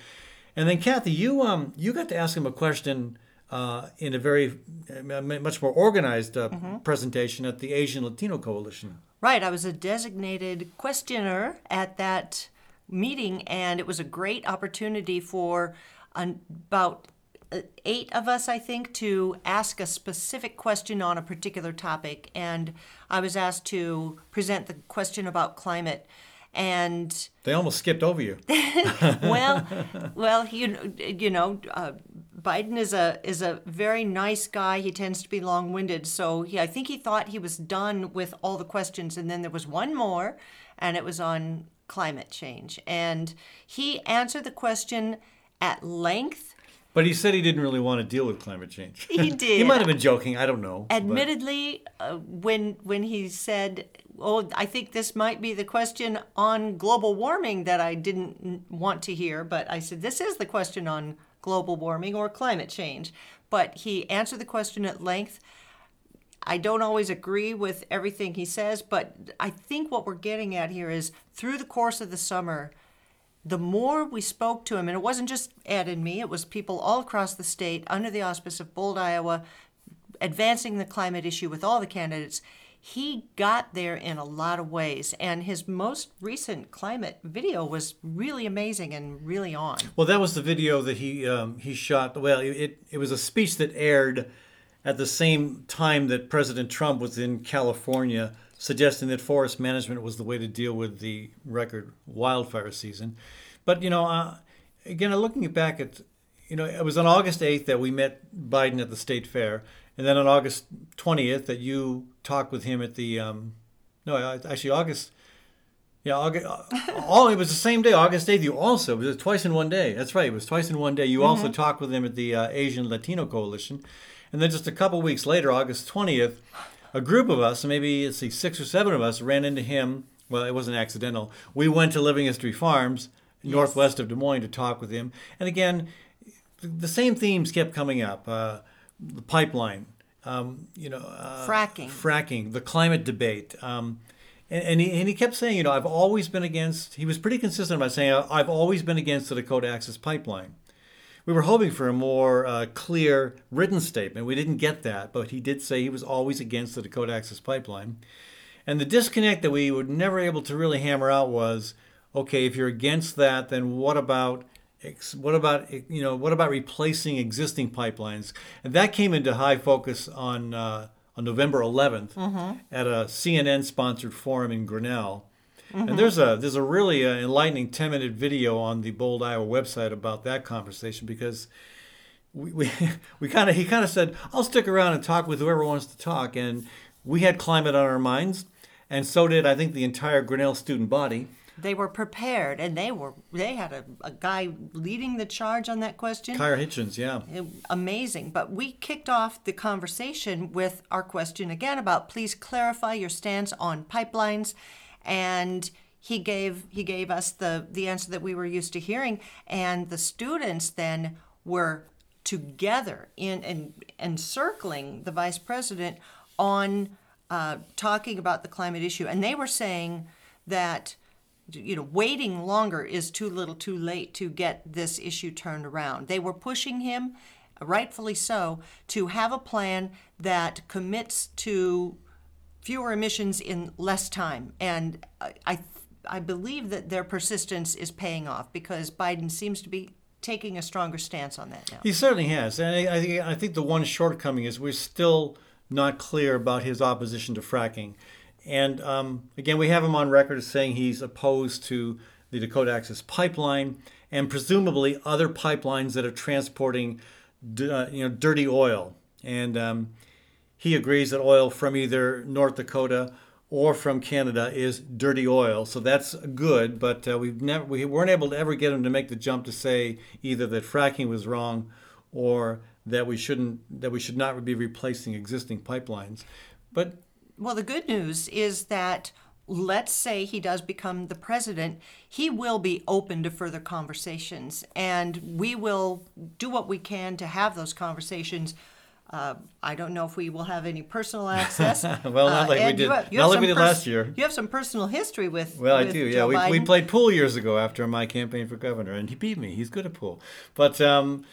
A: And then Kathy, you um you got to ask him a question uh, in a very much more organized uh, presentation at the Asian Latino Coalition.
B: Right, I was a designated questioner at that meeting, and it was a great opportunity for an, about uh, eight of us, I think, to ask a specific question on a particular topic. And I was asked to present the question about climate. And
A: They almost skipped over you.
B: well, well, you you know, uh, Biden is a is a very nice guy. He tends to be long winded, so he, I think he thought he was done with all the questions, and then there was one more, and it was on climate change, and he answered the question at length.
A: But he said he didn't really want to deal with climate change.
B: He did.
A: he might have been joking. I don't know.
B: Admittedly, uh, when when he said, "Oh, I think this might be the question on global warming that I didn't want to hear," but I said, "This is the question on global warming or climate change." But he answered the question at length. I don't always agree with everything he says, but I think what we're getting at here is through the course of the summer, the more we spoke to him, and it wasn't just Ed and me, it was people all across the state under the auspice of Bold Iowa, advancing the climate issue with all the candidates. He got there in a lot of ways, and his most recent climate video was really amazing and really on.
A: Well, that was the video that he um, he shot. Well, it it was a speech that aired at the same time that President Trump was in California, suggesting that forest management was the way to deal with the record wildfire season. But you know, uh, again, looking back at, you know, it was on August eighth that we met Biden at the state fair, and then on August twentieth that you talked with him at the, um, no, actually August. Yeah, August, all it was the same day, August eighth. You also it was twice in one day. That's right, it was twice in one day. You also talked with him at the uh, Asian Latino Coalition, and then just a couple weeks later, August twentieth, a group of us, maybe let's see, six or seven of us, ran into him. Well, it wasn't accidental. We went to Living History Farms, northwest of Des Moines, to talk with him. And again, the same themes kept coming up: uh, the pipeline, um, you know, uh,
B: Fracking.
A: fracking, the climate debate. Um, and, and, he, and he kept saying, you know, I've always been against, he was pretty consistent about saying, I've always been against the Dakota Access Pipeline. We were hoping for a more uh, clear written statement. We didn't get that, but he did say he was always against the Dakota Access Pipeline. And the disconnect that we were never able to really hammer out was, okay, if you're against that, then what about what about you know what about replacing existing pipelines? And that came into high focus on uh, on November 11th at a CNN-sponsored forum in Grinnell. And there's a there's a really uh, enlightening 10 minute video on the Bold Iowa website about that conversation because we we, we kind of he kind of said I'll stick around and talk with whoever wants to talk and we had climate on our minds and so did I think the entire Grinnell student body.
B: They were prepared, and they were they had a, a guy leading the charge on that question.
A: Kyra Hitchens, yeah.
B: amazing. But we kicked off the conversation with our question again about please clarify your stance on pipelines, and he gave he gave us the the answer that we were used to hearing, and the students then were together in and encircling the vice president on uh, talking about the climate issue, and they were saying that you know, waiting longer is too little too late to get this issue turned around. They were pushing him, rightfully so, to have a plan that commits to fewer emissions in less time. And I, I, I believe that their persistence is paying off because Biden seems to be taking a stronger stance on that now.
A: He certainly has, and I, I, think- I think the one shortcoming is we're still not clear about his opposition to fracking. And um, again, we have him on record as saying he's opposed to the Dakota Access Pipeline and presumably other pipelines that are transporting uh, you know, dirty oil. And um, he agrees that oil from either North Dakota or from Canada is dirty oil. So that's good, but uh, we've never we weren't able to ever get him to make the jump to say either that fracking was wrong or that we shouldn't that we should not be replacing existing pipelines. But
B: well, the good news is that let's say he does become the president, he will be open to further conversations, and we will do what we can to have those conversations. Uh, I don't know if we will have any personal access.
A: well, not like uh, we did. Have, not like we did pers- last year.
B: You have some personal history with.
A: Well,
B: with
A: I do. Yeah, we, we played pool years ago after my campaign for governor, and he beat me. He's good at pool, but. Um,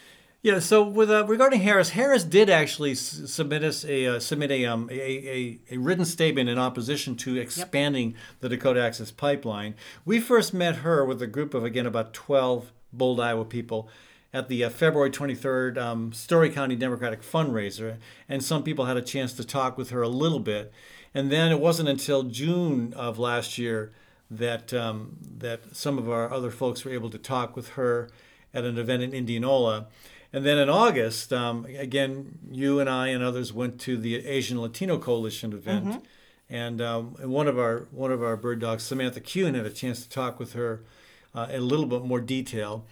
A: yeah. So with uh, regarding Harris, Harris did actually s- submit us a uh, submit a, um, a, a, a written statement in opposition to expanding yep. the Dakota Access Pipeline. We first met her with a group of again about twelve bold Iowa people at the uh, February 23rd um, Story County Democratic fundraiser, and some people had a chance to talk with her a little bit. And then it wasn't until June of last year that um, that some of our other folks were able to talk with her at an event in Indianola. And then in August, um, again, you and I and others went to the Asian Latino Coalition event, mm-hmm. and, um, and one of our one of our bird dogs, Samantha Kuhn, had a chance to talk with her uh, in a little bit more detail.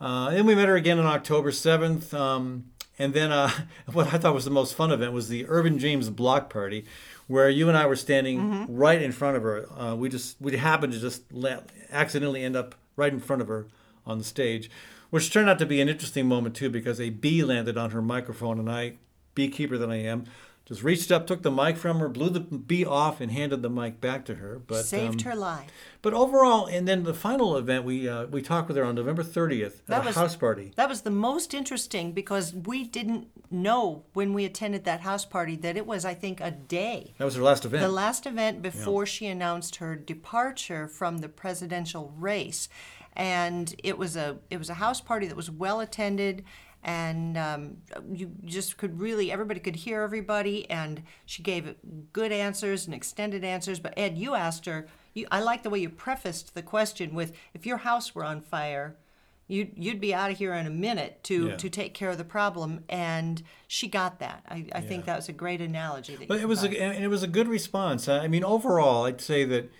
A: Uh, and we met her again on October seventh. Um, and then uh, what I thought was the most fun event was the Urban Dreams Block Party, where you and I were standing mm-hmm. right in front of her. Uh, we just we happened to just let, accidentally end up right in front of her on the stage which turned out to be an interesting moment too because a bee landed on her microphone and I, beekeeper that I am, just reached up, took the mic from her, blew the bee off, and handed the mic back to her. But
B: saved um, her life.
A: But overall, and then the final event, we uh, we talked with her on November 30th at a house party.
B: That was the most interesting because we didn't know when we attended that house party that it was, I think, a day.
A: That was her last event.
B: The last event before yeah. she announced her departure from the presidential race and it was a it was a house party that was well attended and um, you just could really everybody could hear everybody and she gave good answers and extended answers but ed you asked her you, i like the way you prefaced the question with if your house were on fire you'd, you'd be out of here in a minute to, yeah. to take care of the problem and she got that i, I yeah. think that was a great analogy that
A: but it was a, and it was a good response i mean overall i'd say that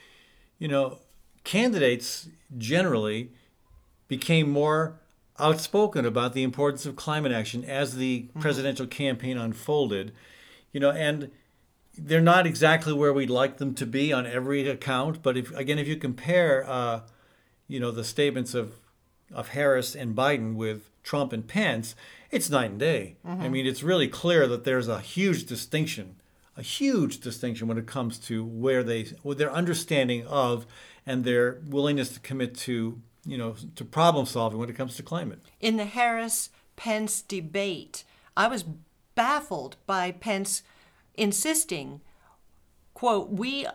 A: you know candidates generally became more outspoken about the importance of climate action as the mm-hmm. presidential campaign unfolded. You know, and they're not exactly where we'd like them to be on every account. But if again, if you compare, uh, you know, the statements of of Harris and Biden with Trump and Pence, it's night and day. Mm-hmm. I mean, it's really clear that there's a huge distinction, a huge distinction when it comes to where they, with their understanding of and their willingness to commit to you know to problem solving when it comes to climate.
B: In the Harris Pence debate, I was baffled by Pence insisting, quote, we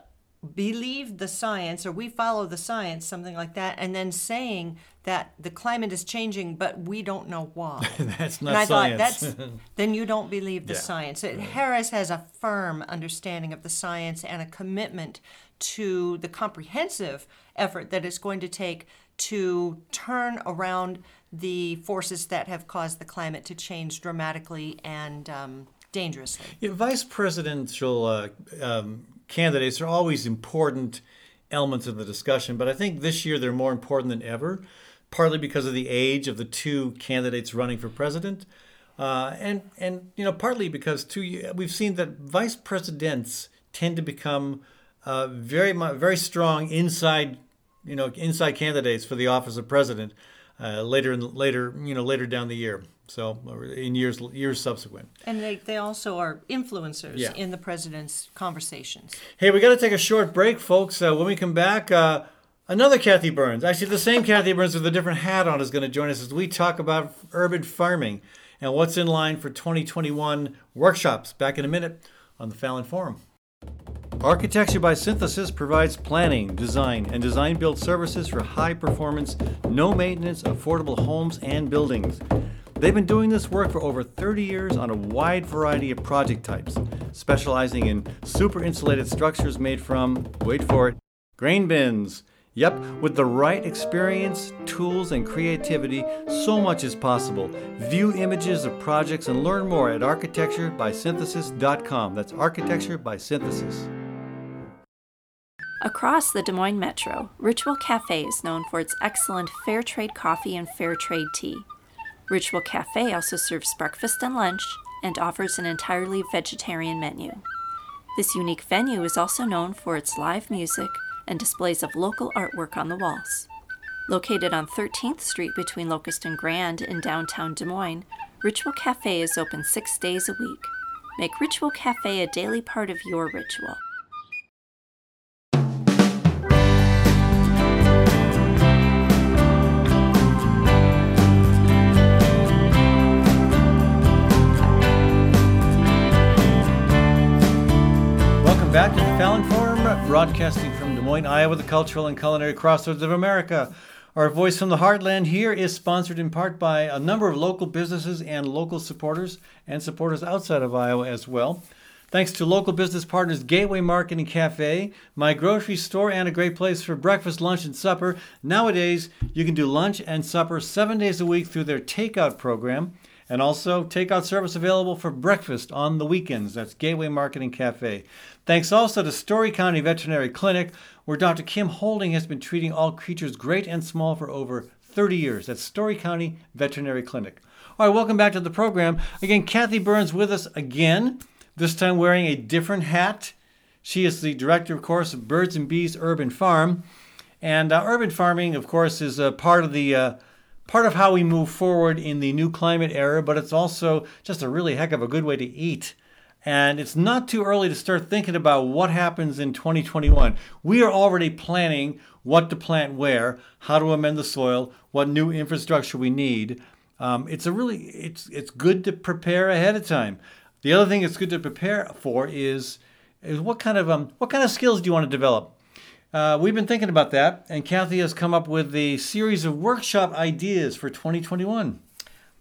B: believe the science or we follow the science, something like that, and then saying that the climate is changing, but we don't know why.
A: that's not and I science.
B: Thought, that's, then you don't believe the yeah. science. Harris has a firm understanding of the science and a commitment to the comprehensive effort that it's going to take to turn around the forces that have caused the climate to change dramatically and um, dangerously.
A: Yeah, vice presidential uh, um, candidates are always important elements of the discussion, but I think this year they're more important than ever, partly because of the age of the two candidates running for president. Uh, and and you know partly because two we've seen that vice presidents tend to become uh, very very strong inside you know, inside candidates for the office of president uh, later in later you know later down the year. So in years years subsequent.
B: And they, they also are influencers yeah. in the president's conversations.
A: Hey, we got to take a short break, folks. Uh, when we come back. Uh, Another Kathy Byrnes, actually the same Kathy Byrnes with a different hat on, is going to join us as we talk about urban farming and what's in line for 2021 workshops. Back in a minute on the Fallon Forum. Architecture by Synthesis provides planning, design, and design build services for high performance, no maintenance, affordable homes and buildings. They've been doing this work for over 30 years on a wide variety of project types. specializing in super insulated structures made from, wait for it, grain bins. Yep, with the right experience, tools, and creativity, so much is possible. View images of projects and learn more at architecturebysynthesis.com. That's architecture by synthesis.
D: Across the Des Moines Metro, Ritual Cafe is known for its excellent fair trade coffee and fair trade tea. Ritual Cafe also serves breakfast and lunch and offers an entirely vegetarian menu. This unique venue is also known for its live music and displays of local artwork on the walls. Located on 13th Street between Locust and Grand in downtown Des Moines, Ritual Cafe is open six days a week. Make Ritual Cafe a daily part of your ritual.
A: Back to the Fallon Forum, broadcasting from Des Moines, Iowa, the cultural and culinary crossroads of America. Our voice from the heartland here is sponsored in part by a number of local businesses and local supporters, and supporters outside of Iowa as well. Thanks to local business partners Gateway Market and Cafe, my grocery store, and a great place for breakfast, lunch, and supper. Nowadays, you can do lunch and supper seven days a week through their takeout program. And also, takeout service available for breakfast on the weekends. That's Gateway Market and Cafe. Thanks also to Story County Veterinary Clinic, where Dr. Kim Holding has been treating all creatures great and small for over 30 years. That's Story County Veterinary Clinic. All right, welcome back to the program. Again, Kathy Byrnes with us again, this time wearing a different hat. She is the director, of course, of Birds and Bees Urban Farm. And uh, urban farming, of course, is a part of the uh, part of how we move forward in the new climate era, but it's also just a really heck of a good way to eat. And it's not too early to start thinking about what happens in 2021. We are already planning what to plant where, how to amend the soil, what new infrastructure we need. Um, it's a really it's it's good to prepare ahead of time. The other thing it's good to prepare for is is what kind of um, what kind of skills do you want to develop? Uh, we've been thinking about that, and Kathy has come up with a series of workshop ideas for 2021.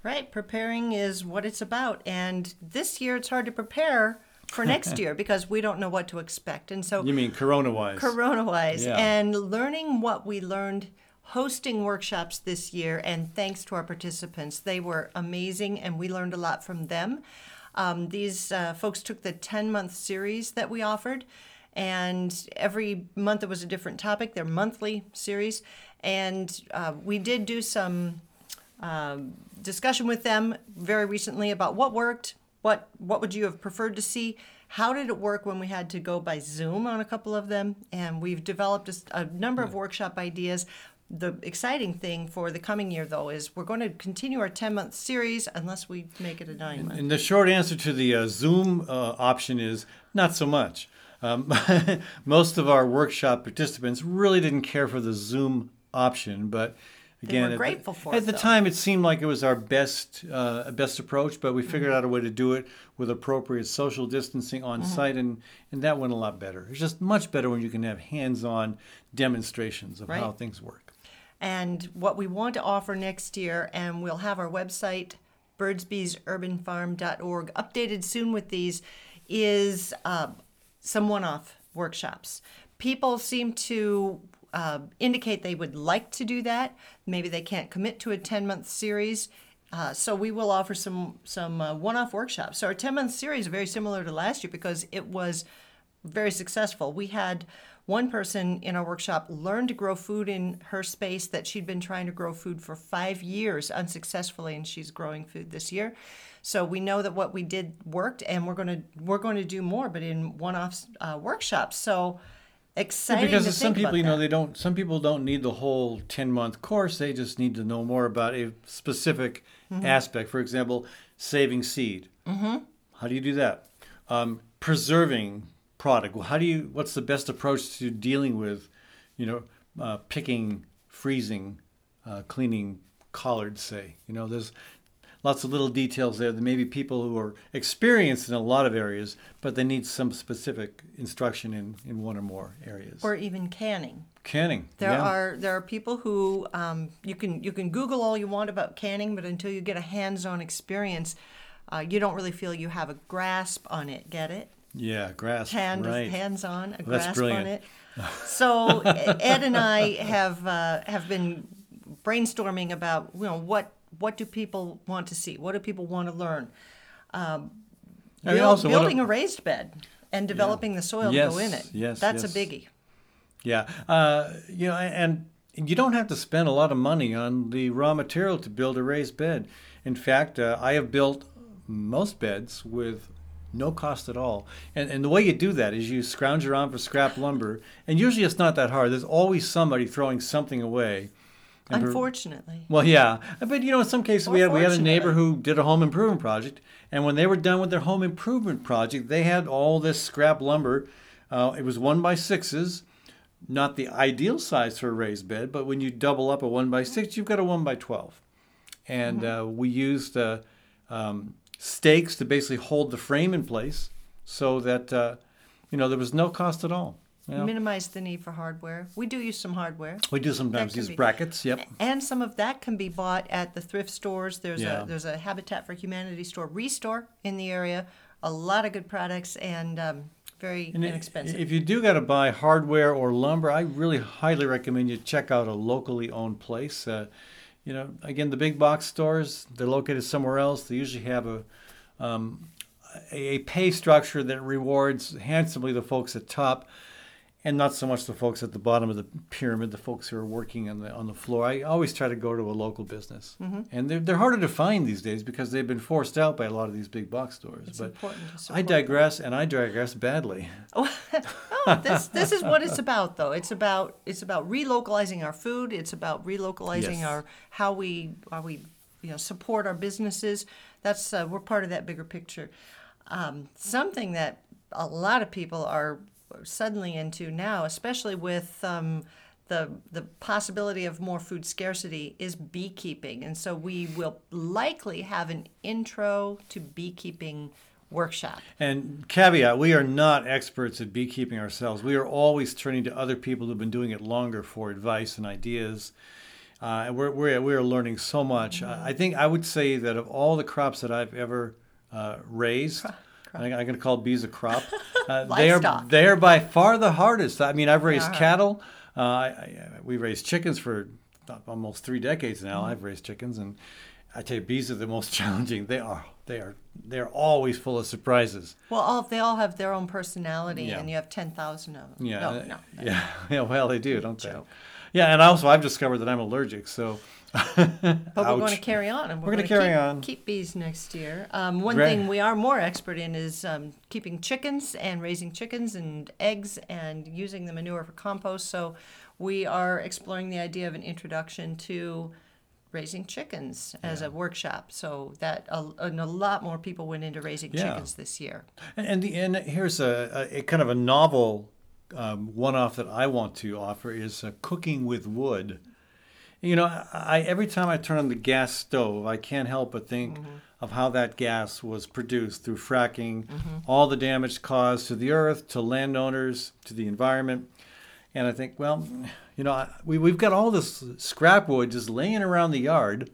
B: Right, preparing is what it's about. And this year it's hard to prepare for next year because we don't know what to expect. And so,
A: you mean corona wise?
B: Corona wise. Yeah. And learning what we learned hosting workshops this year, and thanks to our participants, they were amazing and we learned a lot from them. Um, these uh, folks took the 10 month series that we offered and every month it was a different topic. They're monthly series, and uh, we did do some um, discussion with them very recently about what worked, what what would you have preferred to see, how did it work when we had to go by Zoom on a couple of them, and we've developed a, a number of workshop ideas. The exciting thing for the coming year, though, is we're going to continue our 10 month series unless we make it a nine month.
A: And the short answer to the uh, Zoom uh, option is not so much. Um, most of our workshop participants really didn't care for the Zoom option, but again,
B: grateful
A: at,
B: for
A: at
B: it,
A: the
B: though.
A: time it seemed like it was our best uh, best approach. But we figured mm-hmm. out a way to do it with appropriate social distancing on mm-hmm. site, and and that went a lot better. It's just much better when you can have hands-on demonstrations of
B: right.
A: how things work.
B: And what we want to offer next year, and we'll have our website birdsbeesurbanfarm.org updated soon with these, is uh, some one off workshops. People seem to uh, indicate they would like to do that. Maybe they can't commit to a 10 month series. Uh, so we will offer some some uh, one-off workshops. So our 10-month series is very similar to last year because it was very successful. We had one person in our workshop learn to grow food in her space that she'd been trying to grow food for five years unsuccessfully, and she's growing food this year. So we know that what we did worked, and we're going to we're going to do more, but in one-off uh, workshops. So exciting
A: yeah, because
B: some
A: people you know
B: that.
A: they don't some people don't need the whole 10 month course they just need to know more about a specific mm-hmm. aspect for example saving seed
B: mm-hmm.
A: how do you do that um, preserving product how do you what's the best approach to dealing with you know uh, picking freezing uh, cleaning collards say you know there's lots of little details there that maybe people who are experienced in a lot of areas, but they need some specific instruction in, in one or more areas.
B: Or even canning.
A: Canning.
B: There
A: yeah.
B: are there are people who um, you can you can Google all you want about canning, but until you get a hands-on experience, uh, you don't really feel you have a grasp on it. Get it?
A: Yeah, grasp.
B: hand
A: right.
B: hands on a
A: That's
B: grasp on
A: brilliant.
B: it. So Ed and I have uh, have been brainstorming about you know what what do people want to see? What do people want to learn? Um, build-
A: also,
B: building
A: a-
B: a raised bed and developing the soil to go in it.
A: yes,
B: that's
A: yes.
B: a biggie.
A: Yeah, uh, you know, and you don't have to spend a lot of money on the raw material to build a raised bed. In fact, uh, I have built most beds with no cost at all. And, and the way you do that is you scrounge around for scrap lumber, and usually it's not that hard. There's always somebody throwing something away. And
B: Unfortunately,
A: well, yeah, but you know, in some cases we had we had a neighbor who did a home improvement project, and when they were done with their home improvement project, they had all this scrap lumber. Uh, it was one by sixes, not the ideal size for a raised bed, but when you double up a one by six, you've got a one by twelve. And uh, we used uh, um, stakes to basically hold the frame in place, so that uh, you know there was no cost at all.
B: Minimize the need for hardware. We do use some hardware.
A: We do sometimes
B: can
A: use
B: be-
A: brackets. Yep.
B: And some of that can be bought at the thrift stores. There's
A: Yeah.
B: a there's a Habitat for Humanity store, Restore in the area. A lot of good products and um, very
A: And i-
B: inexpensive.
A: If you do got to buy hardware or lumber, I really highly recommend you check out a locally owned place. Uh, you know, again, the big box stores, they're located somewhere else. They usually have a, um, a, a pay structure that rewards handsomely the folks at top and not so much the folks at the bottom of the pyramid, the folks who are working on the on the floor. I always try to go to a local business,
B: Mm-hmm.
A: and they're, they're harder to find these days because they've been forced out by a lot of these big box stores.
B: It's
A: but
B: important to
A: I digress, and I digress badly.
B: Oh, this this is what it's about though. It's about it's about relocalizing our food. It's about relocalizing
A: Yes.
B: our how we how we you know support our businesses. That's uh, we're part of that bigger picture. Um, something that a lot of people are suddenly into now, especially with um, the the possibility of more food scarcity, is beekeeping, and so we will likely have an intro to beekeeping workshop.
A: And caveat, we are not experts at beekeeping ourselves. We are always turning to other people who've been doing it longer for advice and ideas. Uh, and we're, we're, we're learning so much. I I think I would say that of all the crops that I've ever uh, raised, I, I'm going to call bees a crop. Uh, they are they are by far the hardest. I mean, I've raised cattle. Uh, I, I, we raised chickens for almost three decades now.
B: Mm-hmm.
A: I've raised chickens, and I tell you, bees are the most challenging. They are they are they are always full of surprises.
B: Well, all they all have their own personality,
A: Yeah.
B: and you have ten thousand of them.
A: Yeah,
B: no,
A: uh,
B: no.
A: yeah, yeah. Well, they do, don't
B: Joke.
A: they? Yeah, and also I've discovered that I'm allergic, so.
B: But we're going to carry on, and we're,
A: We're gonna
B: gonna
A: carry
B: keep,
A: on.
B: Keep bees next year. Um, one
A: Right.
B: thing we are more expert in is um, keeping chickens and raising chickens and eggs and using the manure for compost. So we are exploring the idea of an introduction to raising chickens as a workshop. So that a, and a lot more people went into raising
A: Yeah.
B: chickens this year.
A: And and, the, and here's a, a, a kind of a novel um, one-off that I want to offer is uh, cooking with wood. You know, I every time I turn on the gas stove, I can't help but think mm-hmm. of how that gas was produced through fracking, mm-hmm. all the damage caused to the earth, to landowners, to the environment. And I think, well, you know, we, we've got all this scrap wood just laying around the yard.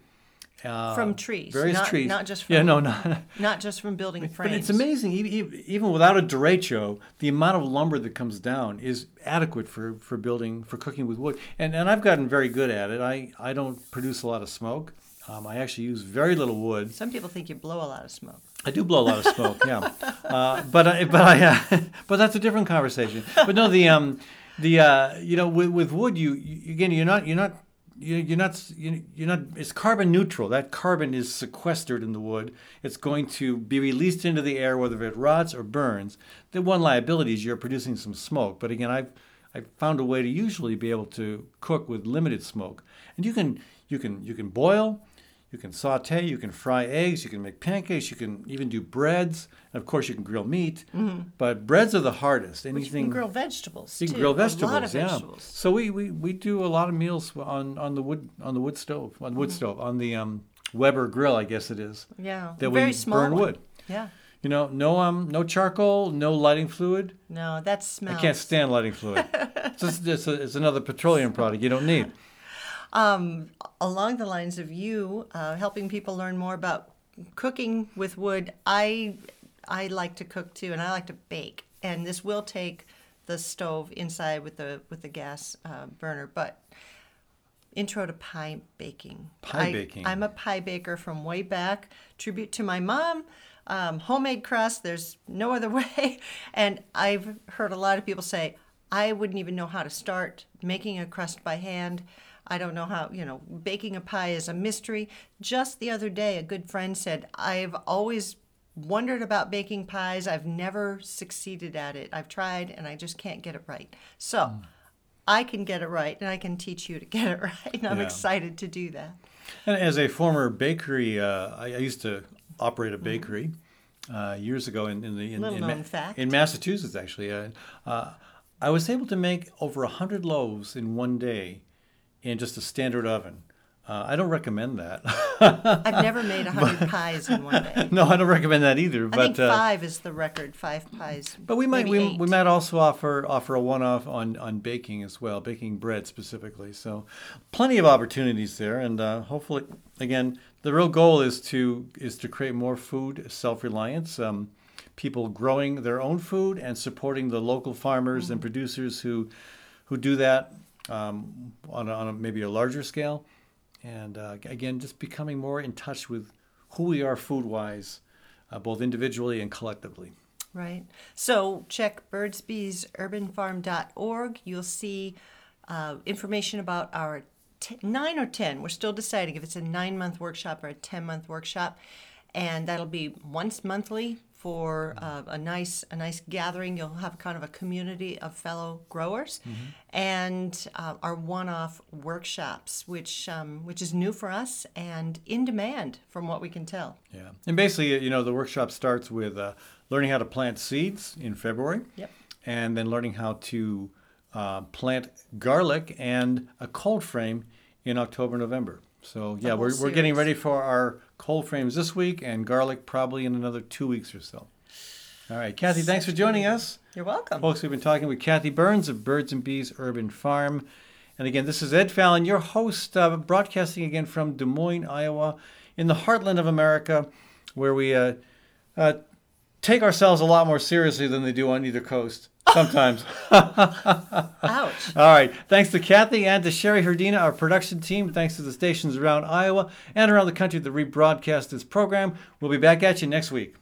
A: Uh,
B: From trees,
A: various
B: not-
A: trees.
B: not just
A: yeah,
B: from-
A: no, not,
B: Not just from building frames.
A: but it's amazing, even without a derecho, the amount of lumber that comes down is adequate for, for building, for cooking with wood. And, and I've gotten very good at it. I, I don't produce a lot of smoke. Um, I actually use very little wood.
B: Some people think you blow a lot of smoke.
A: I do blow a lot of smoke, yeah. Uh, but I, but I, uh, but that's a different conversation. But no, the um, the uh, you know, with, with wood, you, you again, you're not you're not you- you're not you- you're not it's carbon neutral. That carbon is sequestered in the wood. It's going to be released into the air whether it rots or burns. The one liability is you're producing some smoke. But again i've i've found a way to usually be able to cook with limited smoke. And you can you can you can boil you can saute, you can fry eggs, you can make pancakes, you can even do breads, and of course you can grill meat. But breads are the hardest.
B: But you can grill vegetables.
A: you can
B: too.
A: grill
B: A
A: vegetables,
B: lot of
A: yeah.
B: vegetables.
A: So we, we, we do a lot of meals on, on the wood on the wood stove on
B: Mm-hmm.
A: the wood stove on the um, Weber grill, I guess it is.
B: Yeah,
A: That
B: very
A: we
B: small
A: burn
B: one.
A: wood.
B: Yeah.
A: You know, no um no charcoal, no lighting fluid.
B: No, that smells.
A: I can't stand lighting fluid. it's, just, it's, a, it's another petroleum product you don't need.
B: Um, along the lines of you uh, helping people learn more about cooking with wood, I I like to cook too, and I like to bake. And this will take the stove inside with the with the gas uh, burner, but intro to pie baking.
A: Pie
B: I,
A: baking.
B: I'm a pie baker from way back. Tribute to my mom. Um, homemade crust. There's no other way. And I've heard a lot of people say, I wouldn't even know how to start making a crust by hand. I don't know how, you know, baking a pie is a mystery. Just the other day, a good friend said, I've always wondered about baking pies. I've never succeeded at it. I've tried and I just can't get it right. So I can get it right and I can teach you to get it right. And I'm
A: Yeah.
B: excited to do that.
A: And as a former bakery, uh, I, used to operate a bakery uh, years ago in, in the in, in,
B: fact.
A: in Massachusetts. Actually, uh, uh, I was able to make over hundred loaves in one day in just a standard oven. Uh, I don't recommend that.
B: I've never made a hundred pies in one day.
A: no, I don't recommend that either.
B: I
A: But
B: think
A: uh,
B: five is the record. Five pies.
A: But we might we,
B: eight.
A: we might also offer offer a one off on, on baking as well, baking bread specifically. So plenty of opportunities there, and uh, hopefully, again, the real goal is to is to create more food self reliance. Um, people growing their own food and supporting the local farmers and producers who who do that um, on a, on a, maybe a larger scale, and uh, again, just becoming more in touch with who we are food wise, uh, both individually and collectively.
B: Right. So check birdsbeesurbanfarm.org. You'll see uh, information about our t- nine or 10. We're still deciding if it's a nine month workshop or a 10 month workshop. And that'll be once monthly for uh, a nice a nice gathering. You'll have kind of a community of fellow growers, and uh, our one-off workshops, which um, which is new for us and in demand from what we can tell.
A: Yeah, and basically, you know, the workshop starts with uh, learning how to plant seeds in February.
B: Yep.
A: And then learning how to uh, plant garlic and a cold frame in October, November. So yeah, we're, we're getting ready for our cold frames this week and garlic probably in another two weeks or so. All right, Kathy, thanks for joining us.
B: You're welcome.
A: Folks, we've been talking with Kathy Byrnes of Birds and Bees Urban Farm. And again, this is Ed Fallon, your host, uh, broadcasting again from Des Moines, Iowa, in the heartland of America, where we uh, uh, take ourselves a lot more seriously than they do on either coast sometimes.
B: Ouch.
A: All right. Thanks to Kathy and to Sherry Herdina, our production team. Thanks to the stations around Iowa and around the country that rebroadcast this program. We'll be back at you next week.